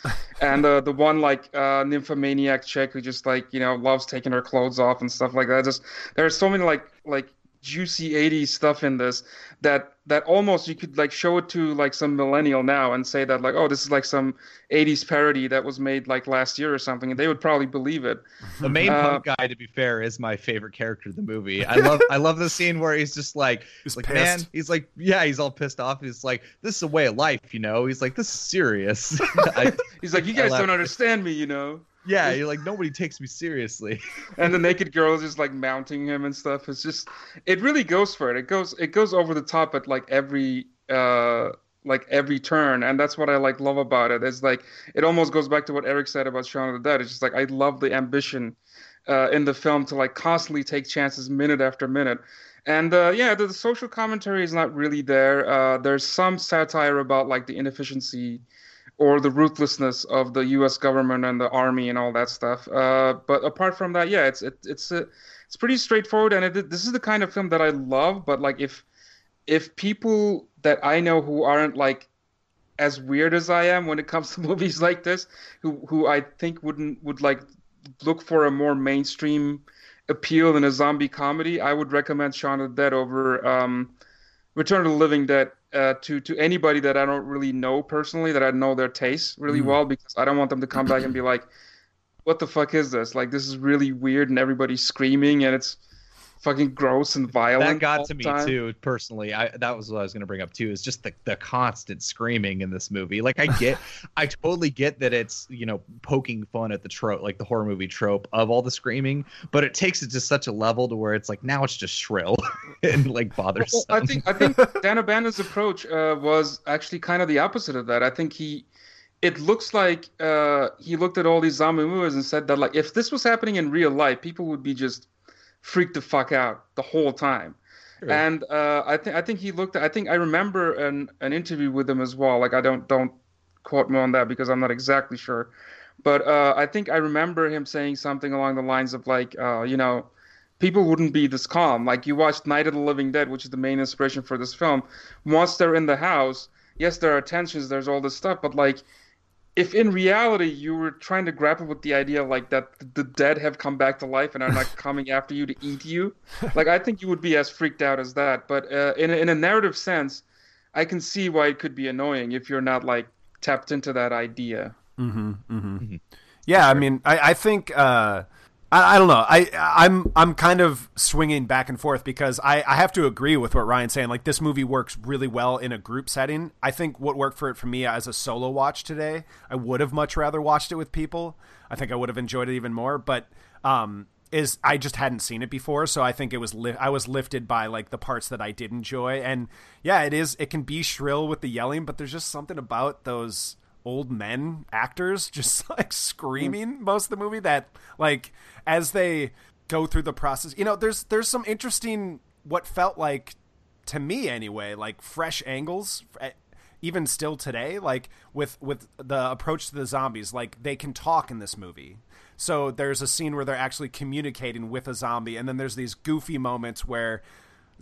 and uh, the one like uh, nymphomaniac chick who just like you know loves taking her clothes off and stuff like that just there are so many like like juicy 80s stuff in this that that almost you could like show it to like some millennial now and say that like oh this is like some 80s parody that was made like last year or something and they would probably believe it. The main uh, punk guy to be fair is my favorite character in the movie. I love i love the scene where he's just like he's like pissed. man he's like yeah he's all pissed off. He's like this is a way of life you know? He's like this is serious. I, he's like you guys don't understand me you know yeah, you're like nobody takes me seriously. and the naked girl is just like mounting him and stuff. It's just it really goes for it. It goes it goes over the top at like every uh like every turn and that's what i like love about it it's like it almost goes back to what erik said about shaun of the dead it's just like i love the ambition uh, in the film to like constantly take chances minute after minute and uh, yeah the, the, social commentary is not really there uh, there's some satire about like the inefficiency or the ruthlessness of the U.S. government and the army and all that stuff. Uh, but apart from that, yeah, it's it, it's a, it's pretty straightforward, and it, this is the kind of film that I love. But like if if people that I know who aren't like as weird as I am when it comes to movies like this, who who I think wouldn't would like look for a more mainstream appeal in a zombie comedy, I would recommend Shaun of the Dead over um, Return of the Living Dead uh, to to anybody that I don't really know personally, that I know their tastes really mm. well, because I don't want them to come back and be like, "What the fuck is this? Like, this is really weird, and everybody's screaming, and it's fucking gross and violent. That got to me time. too, personally. I that was what I was gonna bring up too. Is just the the constant screaming in this movie. Like I get, I totally get that it's you know poking fun at the trope, like the horror movie trope of all the screaming, but it takes it to such a level to where it's like now it's just shrill and like bothersome. Well, I think I think Dan O'Bannon's approach uh, was actually kind of the opposite of that. I think he. It looks like uh, he looked at all these zombie movies and said that, like, if this was happening in real life, people would be just freaked the fuck out the whole time. Sure. And uh, I think I think he looked. I think I remember an an interview with him as well. Like I don't don't quote me on that because I'm not exactly sure, but uh, I think I remember him saying something along the lines of like, uh, you know, people wouldn't be this calm. Like you watched Night of the Living Dead, which is the main inspiration for this film. Once they're in the house, yes, there are tensions, there's all this stuff, but like if in reality you were trying to grapple with the idea like that the dead have come back to life and are not coming after you to eat you, like I think you would be as freaked out as that. But uh, in a, in a narrative sense, I can see why it could be annoying if you're not like tapped into that idea. Mm-hmm, mm-hmm. Mm-hmm. Yeah, I mean, I, I think. Uh I, I, don't know. I I'm I'm kind of swinging back and forth because I, I have to agree with what Ryan's saying. Like this movie works really well in a group setting. I think what worked for it for me as a solo watch today, I would have much rather watched it with people. I think I would have enjoyed it even more. But um, is I just hadn't seen it before, so I think it was li- I was lifted by like the parts that I did enjoy. And yeah, it is. It can be shrill with the yelling, but there's just something about those old men actors just like screaming most of the movie that like as they go through the process you know there's there's some interesting what felt like to me anyway like fresh angles eh, even still today like with with the approach to the zombies like they can talk in this movie. So there's a scene where they're actually communicating with a zombie and then there's these goofy moments where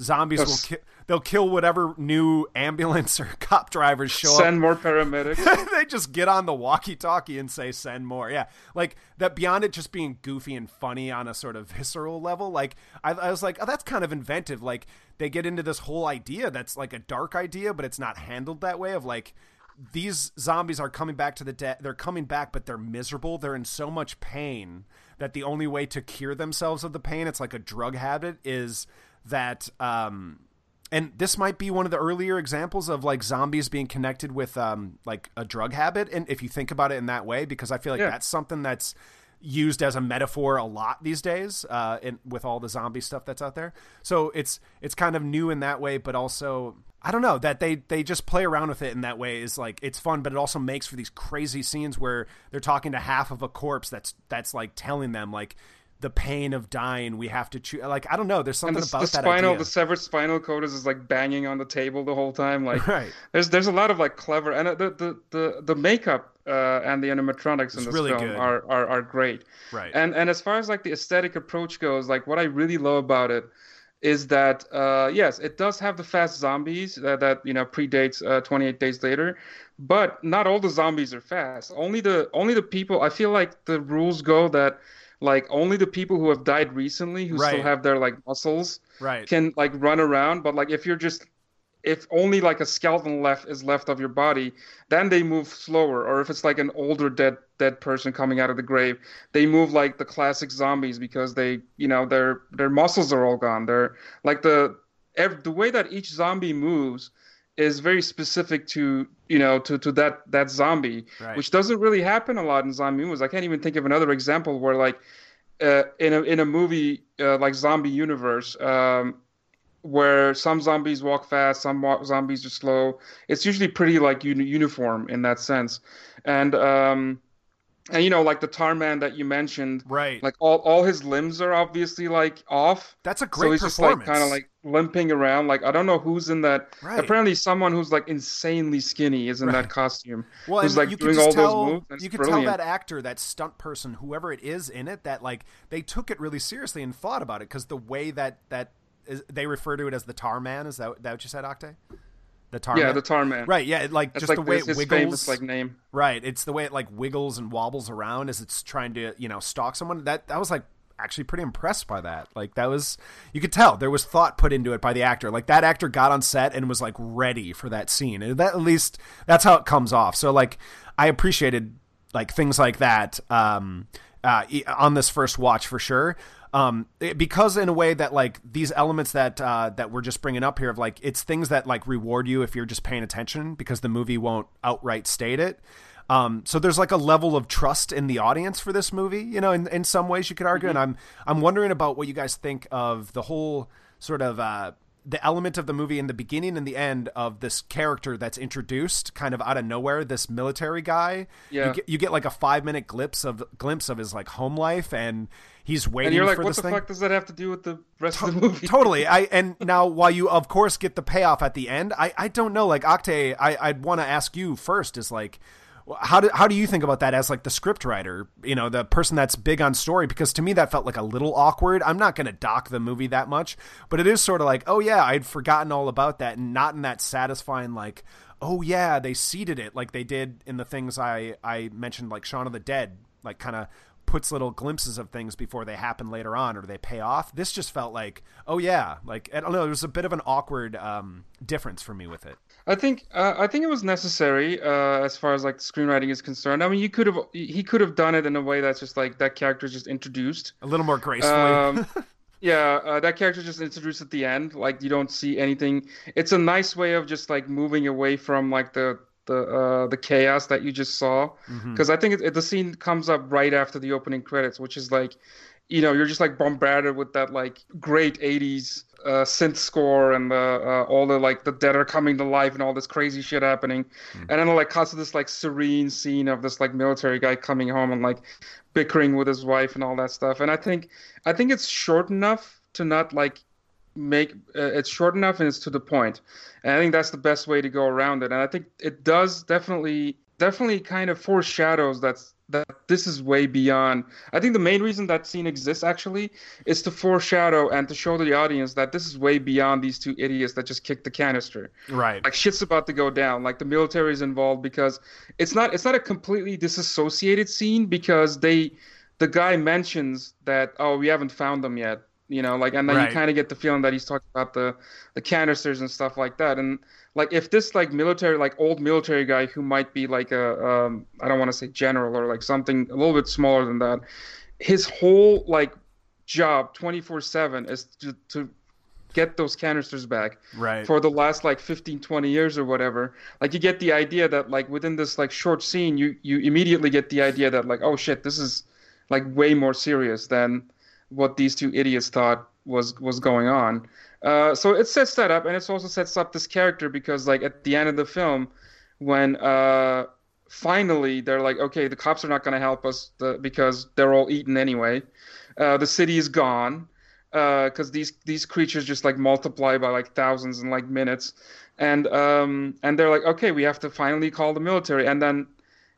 zombies will ki- they'll kill whatever new ambulance or cop drivers show send up. Send more paramedics. they just get on the walkie-talkie and say send more. Yeah, like that. Beyond it just being goofy and funny on a sort of visceral level, like I, I was like, oh, that's kind of inventive. Like they get into this whole idea that's like a dark idea, but it's not handled that way. Of like these zombies are coming back to the dead. They're coming back, but they're miserable. They're in so much pain that the only way to cure themselves of the pain, it's like a drug habit, is that um and this might be one of the earlier examples of like zombies being connected with um like a drug habit and if you think about it in that way because i feel like yeah. that's something that's used as a metaphor a lot these days uh in, with all the zombie stuff that's out there so it's it's kind of new in that way but also I don't know that they they just play around with it in that way is like it's fun, but it also makes for these crazy scenes where they're talking to half of a corpse that's that's like telling them like the pain of dying we have to choose like i don't know there's something the, about the that spinal idea. the severed spinal cord is, is like banging on the table the whole time like right. there's there's a lot of like clever and the the the, the makeup uh, and the animatronics it's in this really film good. are, are are great right and and as far as like the aesthetic approach goes like what i really love about it is that uh, yes, it does have the fast zombies that, that you know predates uh, 28 Days Later, but not all the zombies are fast. Only the only the people. I feel like the rules go that like only the people who have died recently who right. still have their like muscles right. can like run around but like if you're just if only like a skeleton left is left of your body then they move slower or if it's like an older dead dead person coming out of the grave they move like the classic zombies because they you know their their muscles are all gone they're like the every, the way that each zombie moves is very specific to you know to to that that zombie, right. which doesn't really happen a lot in zombie movies. I can't even think of another example where like uh, in a in a movie uh, like Zombie Universe. Um, where some zombies walk fast, some wa- zombies are slow. It's usually pretty like uni- uniform in that sense, and um, and you know like the tar man that you mentioned Right. like all, all his limbs are obviously like off That's a great so he's just like kind of like limping around like i don't know who's in that Right. apparently someone who's like insanely skinny is in that costume well, who's like you doing can all just those tell moves you can brilliant. tell that actor, that stunt person, whoever it is in it, that like they took it really seriously and thought about it because the way that that is, they refer to it as the tar man. Is that that what you said, Oktay? The tar yeah man. the tar man Right, yeah, it, like that's just like the way it his wiggles. famous like name Right. It's the way it like wiggles and wobbles around as it's trying to, you know, stalk someone. That that was like actually pretty impressed by that. Like that was you could tell there was thought put into it by the actor. Like that actor got on set and was like ready for that scene. And that at least that's how it comes off. So like I appreciated like things like that um uh on this first watch for sure. Um, it- because in a way that like these elements that uh, that we're just bringing up here of like it's things that like reward you if you're just paying attention because the movie won't outright state it. Um, so there's like a level of trust in the audience for this movie, you know, in, in some ways you could argue. And I'm I'm wondering about what you guys think of the whole sort of uh, the element of the movie in the beginning and the end of this character that's introduced kind of out of nowhere, this military guy. Yeah. You get, you get like a five minute glimpse of glimpse of his like home life and he's waiting and you're like what the thing fuck does that have to do with the rest of the movie totally. I and now while you of course get the payoff at the end, I I don't know. Like Oktay, I I'd want to ask you first is like. How do how do you think about that as like the script writer, you know, the person that's big on story? Because to me that felt like a little awkward. I'm not going to dock the movie that much, but it is sort of like, oh yeah, I'd forgotten all about that, and not in that satisfying like, oh yeah, they seeded it like they did in the things I I mentioned, like Shaun of the Dead, like kind of puts little glimpses of things before they happen later on or they pay off. This just felt like, oh yeah, like I don't know, there was a bit of an awkward um, difference for me with it. I think uh, I think it was necessary uh, as far as like screenwriting is concerned. I mean, you could have he could have done it in a way that's just like that character is just introduced. A little more gracefully. Um, yeah, uh, that character just introduced at the end. Like you don't see anything. It's a nice way of just like moving away from like the the uh, the chaos that you just saw. Because I think it, it, the scene comes up right after the opening credits, which is like, you know, you're just like bombarded with that like great '80s uh, synth score and the uh, all the like the dead are coming to life and all this crazy shit happening, and then it like cuts to this like serene scene of this like military guy coming home and like bickering with his wife and all that stuff. And I think I think it's short enough to not like make uh, it's short enough and it's to the point. And I think that's the best way to go around it. And I think it does definitely definitely kind of foreshadows that's that this is way beyond. I think the main reason that scene exists actually is to foreshadow and to show the audience that this is way beyond these two idiots that just kicked the canister. right. Like shit's about to go down. Like the military is involved because it's not it's not a completely disassociated scene because they the guy mentions that oh we haven't found them yet you know like and then Right. you kind of get the feeling that he's talking about the the canisters and stuff like that and like if this like military like old military guy who might be like a um i don't want to say general or like something a little bit smaller than that his whole like job 24/7 is to, to get those canisters back Right. for the last like 15 20 years or whatever like you get the idea that like within this like short scene you you immediately get the idea that like oh shit this is like way more serious than what these two idiots thought was was going on. Uh, so it sets that up and it also sets up this character because like at the end of the film when uh finally they're like okay the cops are not going to help us the, because they're all eaten anyway. Uh, the city is gone because these these creatures just like multiply by like thousands in like minutes, and um and they're like, okay, we have to finally call the military, and then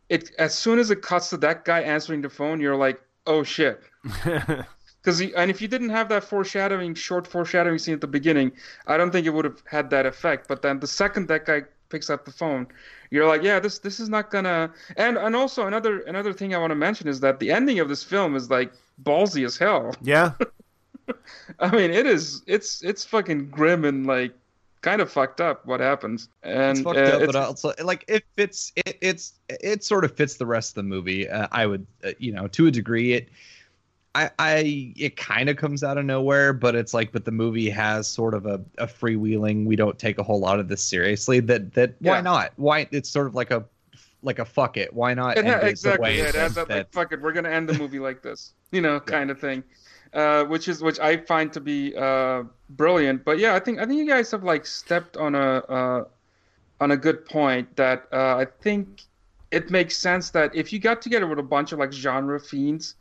it as soon as it cuts to that guy answering the phone, you're like, oh shit. Because and if you didn't have that foreshadowing, short foreshadowing scene at the beginning, I don't think it would have had that effect. But then the second that guy picks up the phone, you're like, yeah, this this is not gonna. And and also another another thing I want to mention is that the ending of this film is like ballsy as hell. yeah. I mean, it is. It's it's fucking grim and like kind of fucked up what happens. And it's fucked uh, up, it's- but also like it fits. It, it's it sort of fits the rest of the movie. Uh, I would, uh, you know, to a degree, it. I, I it kind of comes out of nowhere, but it's like, but the movie has sort of a, a freewheeling. We don't take a whole lot of this seriously. That that why not? Why it's sort of like a like a fuck it. Why not? it end ha- exactly. way Yeah, it has that- that, like fuck it, we're gonna end the movie like this, you know, kind of thing. Uh, which is which I find to be uh, brilliant. But yeah, I think I think you guys have like stepped on a uh, on a good point that uh, I think it makes sense that if you got together with a bunch of like genre fiends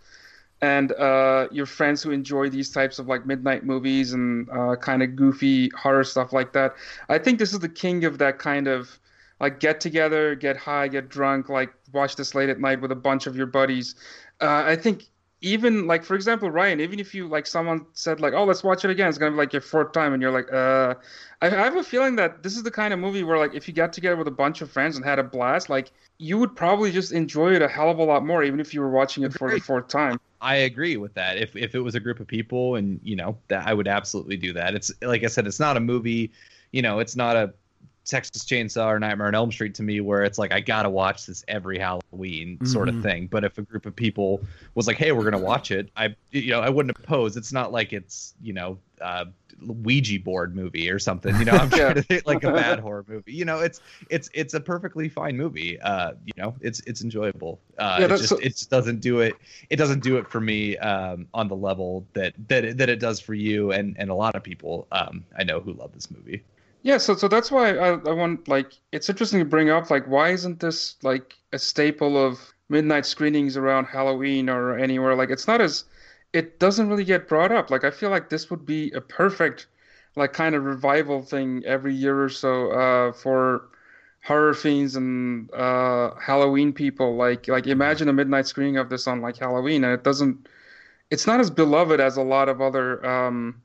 and uh, your friends who enjoy these types of like midnight movies and uh, kind of goofy horror stuff like that, I think this is the king of that kind of like get together, get high, get drunk, like watch this late at night with a bunch of your buddies. Uh, I think even like for example ryan even if you like someone said like oh let's watch it again it's gonna be like your fourth time and you're like uh I, I have a feeling that this is the kind of movie where like if you got together with a bunch of friends and had a blast like you would probably just enjoy it a hell of a lot more even if you were watching it for the fourth time I agree with that. If if it was a group of people and you know that I would absolutely do that. It's like I said, it's not a movie. You know, it's not a Texas Chainsaw or Nightmare on Elm Street to me, where it's like I gotta watch this every Halloween sort Mm-hmm. of thing. But if a group of people was like, "Hey, we're gonna watch it," I you know I wouldn't oppose. It's not like it's you know uh, Ouija board movie or something. You know, I'm Yeah. trying to think like a bad horror movie. You know, it's it's it's a perfectly fine movie. Uh, you know, it's it's enjoyable. Uh, Yeah, it just so- it just doesn't do it. It doesn't do it for me um, on the level that that it, that it does for you and and a lot of people um, I know who love this movie. Yeah, so so that's why I, I want like it's interesting to bring up like why isn't this like a staple of midnight screenings around Halloween or anywhere like it's not as it doesn't really get brought up. Like I feel like this would be a perfect like kind of revival thing every year or so uh for horror fiends and uh Halloween people. Like like imagine a midnight screening of this on like Halloween and it doesn't it's not as beloved as a lot of other um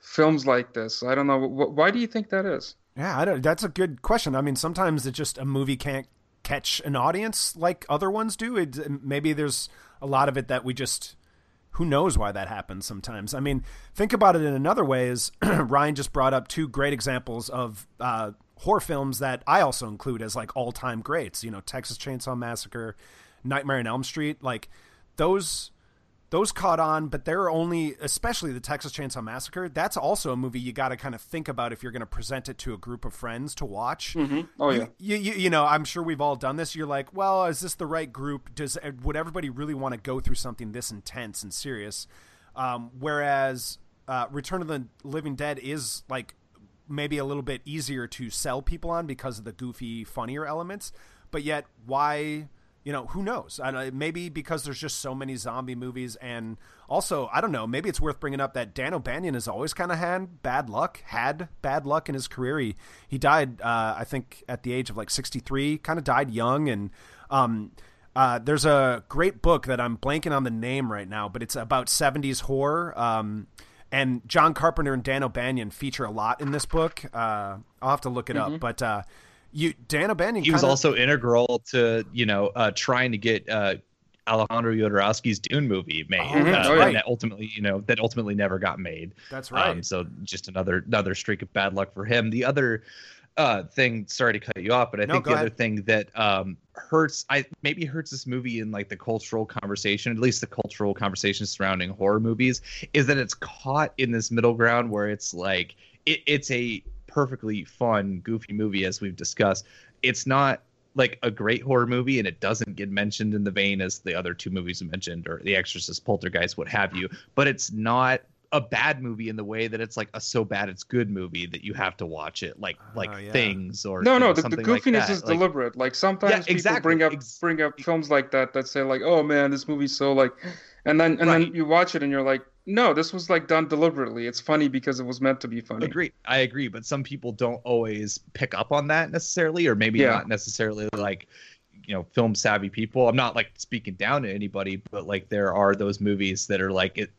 films like this. I don't know. Why do you think that is? Yeah, I don't. That's a good question. I mean, sometimes it just a movie can't catch an audience like other ones do. It, maybe there's a lot of it that we just who knows why that happens sometimes. I mean, think about it in another way. Is Ryan just brought up two great examples of uh, horror films that I also include as like all time greats. You know, Texas Chainsaw Massacre, Nightmare on Elm Street, like those those caught on, but they're only, especially the Texas Chainsaw Massacre. That's also a movie you got to kind of think about if you're going to present it to a group of friends to watch. Oh yeah. You, you, you know, I'm sure we've all done this. You're like, well, is this the right group? Does would everybody really want to go through something this intense and serious? Um, whereas uh, Return of the Living Dead is like maybe a little bit easier to sell people on because of the goofy, funnier elements. But yet, why? You know, who knows? I maybe because there's just so many zombie movies, and also I don't know. Maybe it's worth bringing up that Dan O'Bannon has always kind of had bad luck. Had bad luck in his career. He he died, uh, I think, at the age of like 63. Kind of died young, and um, uh, there's a great book that I'm blanking on the name right now, but it's about 70s horror. Um, and John Carpenter and Dan O'Bannon feature a lot in this book. Uh, I'll have to look it up, but uh, you Dan O'Bannon. He was kinda- also integral to you know uh, trying to get uh, Alejandro Jodorowsky's Dune movie made. Oh, that's uh, right. and that ultimately, you know, that ultimately never got made. That's right. Um, so just another another streak of bad luck for him. The other uh, thing, sorry to cut you off, but I No, think the other thing that um, hurts, I maybe hurts this movie in like the cultural conversation, at least the cultural conversation surrounding horror movies, is that it's caught in this middle ground where it's like it, it's a perfectly fun, goofy movie as we've discussed. It's not like a great horror movie and it doesn't get mentioned in the vein as the other two movies you mentioned or The Exorcist, Poltergeist, what have you, but it's not a bad movie in the way that it's like a so bad it's good movie that you have to watch it like oh, like Oh, yeah. things or No, no, know, the, the something like goofiness that. is Like, deliberate. Like sometimes Yeah, people exactly. bring up Ex- bring up films like that that say like, "Oh man, this movie's so like," and then and Right. then you watch it and you're like, "No, this was like done deliberately. It's funny because it was meant to be funny." agree i agree but some people don't always pick up on that necessarily or maybe Yeah. not necessarily like you know film savvy people i'm not like speaking down to anybody but like there are those movies that are like it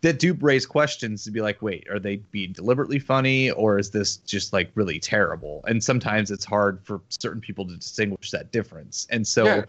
that do raise questions to be like wait are they being deliberately funny or is this just like really terrible and sometimes it's hard for certain people to distinguish that difference and so Yeah.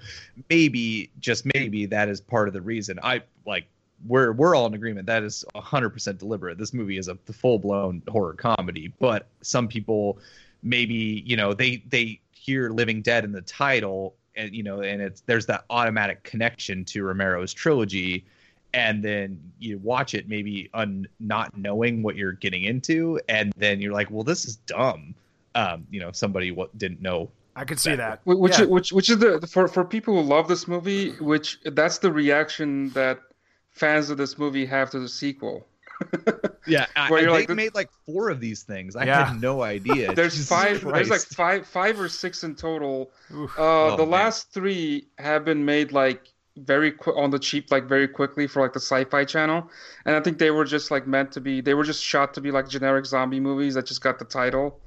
maybe just maybe that is part of the reason i like we're we're all in agreement that is 100% deliberate this movie is a full-blown horror comedy but some people maybe you know they they hear living dead in the title and you know and it's there's that automatic connection to romero's trilogy and then you watch it maybe un, not knowing what you're getting into and then you're like well this is dumb um you know somebody what didn't know I could see that. Which Yeah. which which is the for for people who love this movie, which that's the reaction that fans of this movie have to the sequel. Yeah, I, Where you're they like, made like four of these things. I Yeah. had no idea. there's Jesus five. There's like five, five or six in total. Oof. Uh, Oh, the man. last three have been made like very quick on the cheap, like very quickly for like the Sci-Fi Channel, and I think they were just like meant to be. They were just shot to be like generic zombie movies that just got the title,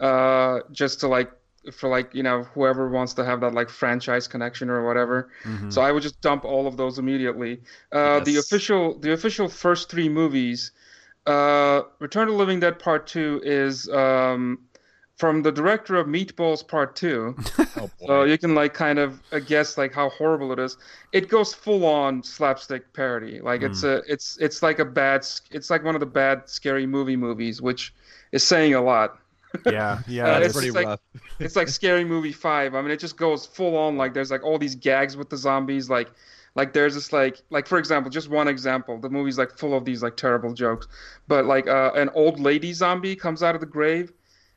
uh, just to like for like you know whoever wants to have that like franchise connection or whatever. Mhm. So I would just dump all of those immediately. Uh, The official, the official first three movies, uh, Return to Living Dead Part Two is um, from the director of Meatballs Part Two. Oh, so you can like kind of uh, guess like how horrible it is. It goes full on slapstick parody. Like it's a, it's it's like a bad, it's like one of the bad scary movie movies, which is saying a lot. Yeah, yeah. Uh, it's pretty like- rough. it's like scary movie five i mean it just goes full on like there's like all these gags with the zombies like like there's this like like for example just one example the movie's like full of these like terrible jokes but like uh, an old lady zombie comes out of the grave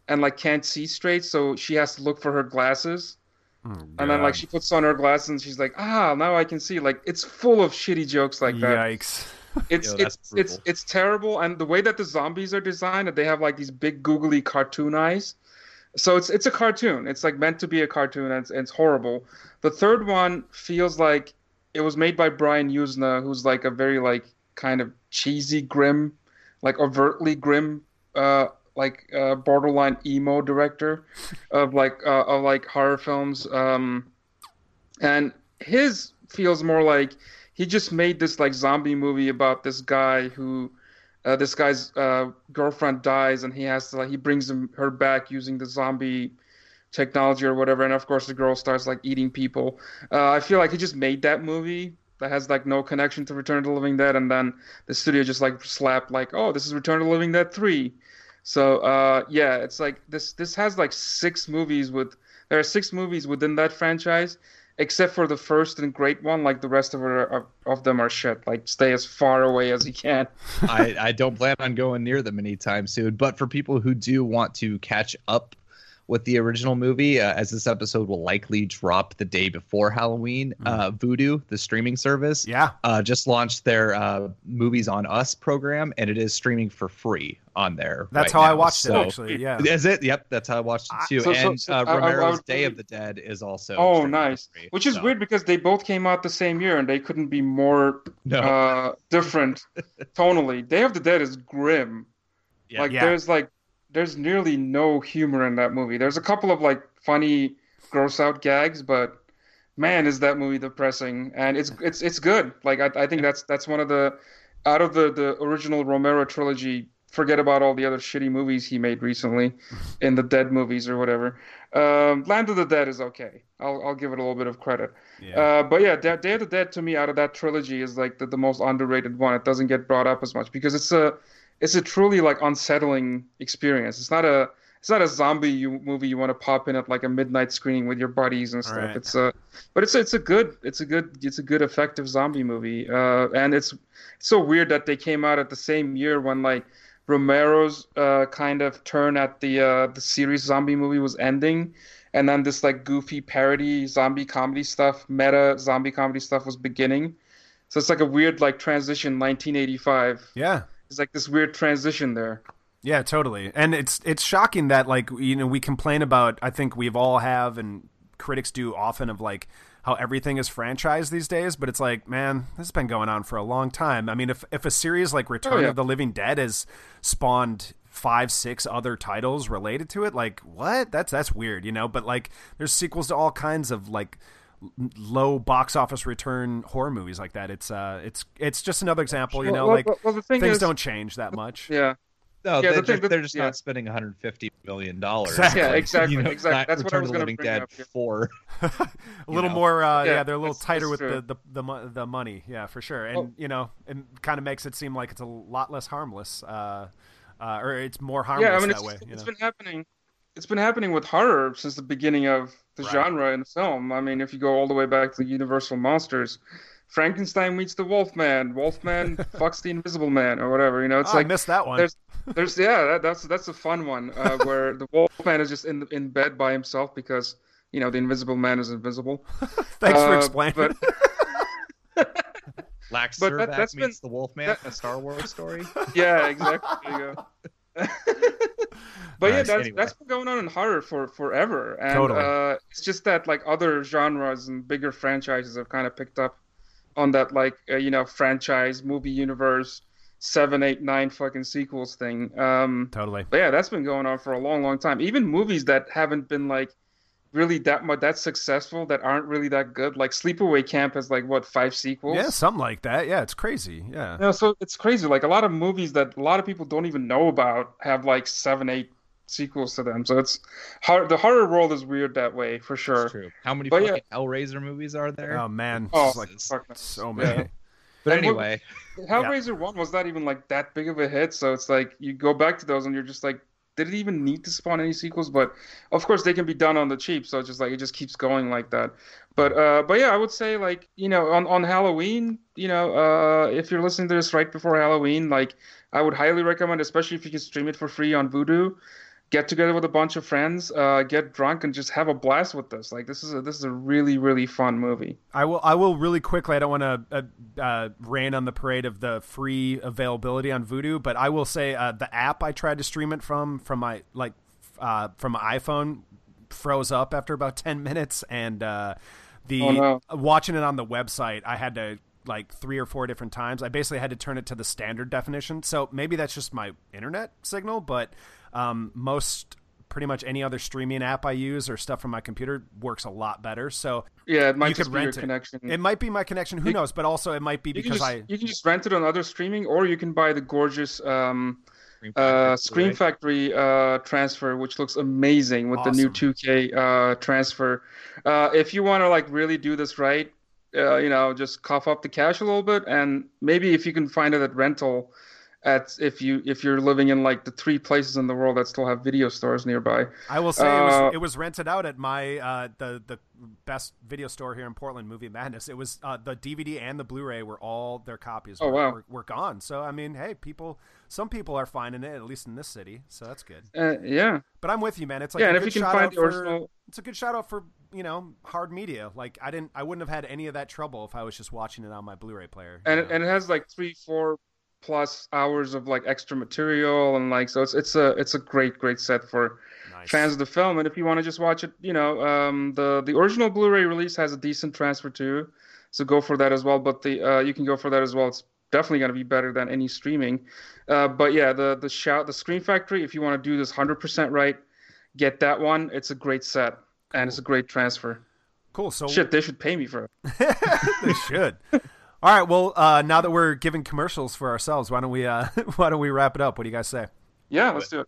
and like can't see straight so she has to look for her glasses Oh, and then like she puts on her glasses and she's like ah now i can see like it's full of shitty jokes like that Yikes. It's Yo, it's it's it's terrible, and the way that the zombies are designed, that they have like these big googly cartoon eyes. So it's it's a cartoon. It's like meant to be a cartoon, and it's, and it's horrible. The third one feels like it was made by Brian Yuzna, who's like a very like kind of cheesy, grim, like overtly grim, uh, like uh, borderline emo director of like uh, of like horror films. Um, and his feels more like he just made this like zombie movie about this guy who uh, this guy's uh, girlfriend dies and he has to like he brings him, her back using the zombie technology or whatever. And of course the girl starts like eating people. Uh, i feel like he just made that movie that has like no connection to return to the living dead. And then the studio just like slapped like oh this is return to the living dead 3 so uh, yeah it's like this this has like six movies with there are six movies within that franchise except for the first and great one like the rest of of, of them are shit like stay as far away as you can I, I don't plan on going near them anytime soon. But for people who do want to catch up with the original movie, uh, as this episode will likely drop the day before Halloween, uh, Vudu, the streaming service, Yeah. uh, just launched their uh, Movies on Us program, and it is streaming for free on there. That's right how I watched So- it, actually. Yeah. Is it? Yep, that's how I watched it too. So- so- and so uh, I- I- I Romero's would Day of the Dead is also. Oh, nice. free, Which is so- weird because they both came out the same year and they couldn't be more No. uh, different tonally. Day of the Dead is grim. Yeah. Like Yeah. there's like there's nearly no humor in that movie. There's a couple of like funny gross out gags, but man, is that movie depressing. And it's it's it's good. Like I, I think that's that's one of the out of the the original Romero trilogy. Forget about all the other shitty movies he made recently, in the Dead movies or whatever. Um, Land of the Dead is okay. I'll I'll give it a little bit of credit. Yeah. Uh, but yeah, Da- Day of the Dead to me out of that trilogy is like the, the most underrated one. It doesn't get brought up as much because it's a it's a truly like unsettling experience. It's not a it's not a zombie you, movie you want to pop in at like a midnight screening with your buddies and stuff. Right. It's a but it's it's a good it's a good it's a good effective zombie movie. Uh, and it's it's so weird that they came out at the same year when like Romero's uh, kind of turn at the uh, the series zombie movie was ending, and then this like goofy parody zombie comedy stuff, meta zombie comedy stuff was beginning. So it's like a weird like transition. 1985. yeah. It's like this weird transition there. Yeah, totally. And it's it's shocking that like you know we complain about I think we've all have and critics do often of like how everything is franchised these days, but it's like, man, this has been going on for a long time. I mean, if if a series like oh, Return Oh, yeah. of the Living Dead has spawned five, six other titles related to it, like what? That's that's weird, you know. But like, there's sequels to all kinds of like low box office return horror movies like that. It's uh, it's it's just another example, you know. Well, like well, well, thing things is- don't change that much. Yeah. No, Yeah, they're, the thing just, they're just yeah. not spending 150 million dollars. Exactly. Yeah, exactly, You know, exactly. not That's what I was gonna bring Dead up, yeah. four. a little know. more uh, yeah, Yeah, they're a little tighter with the, the the the money yeah for sure and Well- you know it kind of makes it seem like it's a lot less harmless uh, uh, or it's more harmless Yeah, I mean, that it's, way you it's know? been happening. It's been happening with horror since the beginning of the Right. genre in the film. I mean, if you go all the way back to the Universal monsters, Frankenstein meets the Wolfman, Wolfman fucks the Invisible Man, or whatever. You know, it's Oh, I like missed that one there's, there's, yeah, that, that's that's a fun one uh, where the Wolfman is just in in bed by himself because you know the Invisible Man is invisible. thanks for Uh, explaining but- Lax But that- Zervac that's meets been- the Wolfman, that- a Star Wars story. yeah, exactly. But yeah, that's Anyway. that's been going on in horror for forever, and Totally. uh, it's just that like other genres and bigger franchises have kind of picked up on that like uh, you know franchise movie universe seven, eight, nine fucking sequels thing. Um, Totally. but yeah, that's been going on for a long, long time. Even movies that haven't been like really that much that successful that aren't really that good. Like Sleepaway Camp has like what five sequels. Yeah, something like that. Yeah, it's crazy. Yeah. No, so it's crazy. Like a lot of movies that a lot of people don't even know about have like seven, eight sequels to them. So it's hard. The horror world is weird that way for sure. That's true. How many But yeah. fucking Hellraiser movies are there? Oh man, Oh, it's like fuck no. so Yeah. many. but and what- anyway, Hellraiser one was not even like that big of a hit. So it's like you go back to those and you're just like, did it even need to spawn any sequels? But of course they can be done on the cheap. So it's just like it just keeps going like that. But uh, but yeah, I would say like you know on on Halloween, you know, uh, if you're listening to this right before Halloween, like I would highly recommend, especially if you can stream it for free on Vudu. Get together with a bunch of friends, uh, get drunk, and just have a blast with this. Like this is a this is a really really fun movie. I will. I will really quickly. I don't want to uh, uh, rain on the parade of the free availability on Vudu, but I will say uh, the app I tried to stream it from from my like uh, from my iPhone froze up after about ten minutes, and uh, the Oh, no. watching it on the website, I had to like three or four different times. I basically had to turn it to the standard definition. So maybe that's just my internet signal, but um, most pretty much any other streaming app I use or stuff from my computer works a lot better. So Yeah, it might you just could be your it. connection. It might be my connection. Who You- knows? But also, it might be because just, I. you can just rent it on other streaming, or you can buy the gorgeous um, Scream uh, Screen Factory uh, transfer, which looks amazing with the new 2K uh, transfer. Uh, if you want to like really do this right, uh, you know, just cough up the cash a little bit, and maybe if you can find it at rental, at if you if you're living in like the three places in the world that still have video stores nearby. I will say it uh, was it was rented out at my uh, the the best video store here in Portland, Movie Madness. It was uh, the DVD and the Blu-ray were all their copies Oh, were, wow. were, were gone. So I mean, hey, people, some people are finding it at least in this city, so that's good. Uh, yeah, But I'm with you, man. It's like yeah, and if you can find the for- it's a good shout out for you know hard media. Like I didn't, I wouldn't have had any of that trouble if I was just watching it on my Blu-ray player. and know? it, and it has like three four plus hours of like extra material and like so it's it's a it's a great great set for Nice. fans of the film. And if you want to just watch it you know um the the original blu-ray release has a decent transfer too. So go for that as well. But the uh you can go for that as well. It's definitely going to be better than any streaming. Uh but yeah the the shout the screen factory if you want to do this 100% right get that one. It's a great set and it's a great transfer. Cool. So shit they should pay me for it. They should. All right. Well, uh, now that we're giving commercials for ourselves, why don't we uh, why don't we wrap it up? What do you guys say? yeah let's do it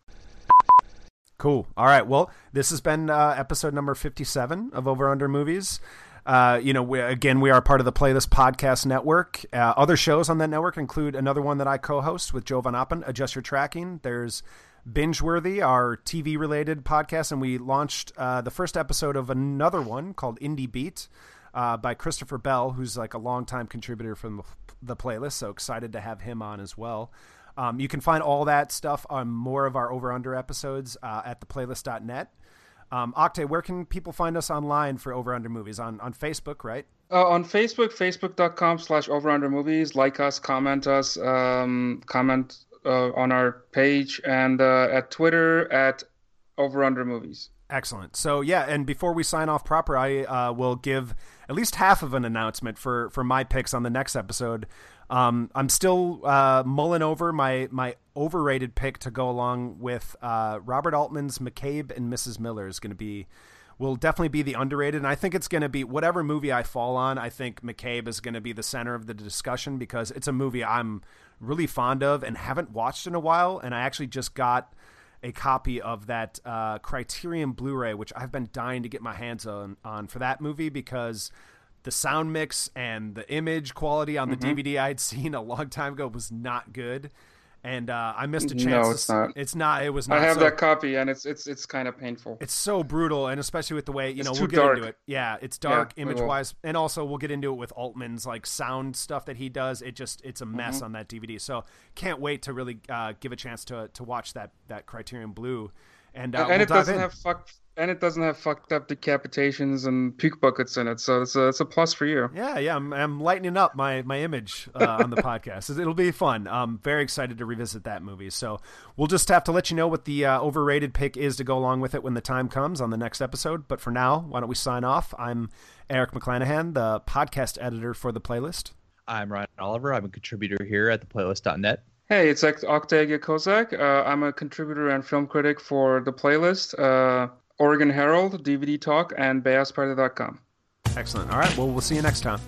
Cool. All right. Well, this has been uh, episode number 57 of Over Under Movies. Uh, you know, we, again, we are part of the Playlist Podcast Network. Uh, other shows on that network include another one that I co host with Joe Van Oppen, Adjust Your Tracking. There's Bingeworthy, our TV related podcast, and we launched uh, the first episode of another one called Indie Beat uh, by Christopher Bell, who's like a longtime contributor from the, the playlist. So excited to have him on as well. Um, you can find all that stuff on more of our over under episodes uh, at theplaylist.net. Um, Oktay, where can people find us online for over under movies? On on Facebook, right? Uh, on Facebook, facebook.com slash over under movies. Like us, comment us, um, comment uh, on our page, and uh, at Twitter at over under movies. Excellent. So yeah, and before we sign off proper, I uh, will give at least half of an announcement for for my picks on the next episode. Um, I'm still uh, mulling over my my overrated pick to go along with uh, Robert Altman's McCabe and Mrs. Miller is going to be will definitely be the underrated, and I think it's going to be whatever movie I fall on. I think McCabe is going to be the center of the discussion because it's a movie I'm really fond of and haven't watched in a while, and I actually just got a copy of that uh, Criterion Blu-ray, which I've been dying to get my hands on, on for that movie because the sound mix and the image quality on the DVD I'd seen a long time ago was not good, and uh, I missed a chance. No, it's not. It's not. It was not. I have so- that copy, and it's it's it's kind of painful. it's so brutal, and especially with the way you It's know we'll get dark. into it. Yeah, it's dark Yeah, image wise, and also we'll get into it with Altman's like sound stuff that he does. It just it's a mess Mm-hmm. on that DVD. So can't wait to really uh, give a chance to to watch that that Criterion Blue. And, uh, and we'll it doesn't in. have fuck and it doesn't have fucked up decapitations and puke buckets in it, so it's a it's a plus for you. Yeah, yeah, I'm, I'm lightening up my my image uh, on the podcast. It'll be fun. I'm very excited to revisit that movie. So we'll just have to let you know what the uh, overrated pick is to go along with it when the time comes on the next episode. But for now, why don't we sign off? I'm Erik McClanahan, the podcast editor for the playlist. I'm Ryan Oliver. I'm a contributor here at theplaylist.net. Hey, it's Oct- Oktay Ege Kozak. Uh, I'm a contributor and film critic for the playlist, uh, Oregon Herald, DVD Talk, and Beyazperde.com. Excellent. All right. Well, we'll see you next time.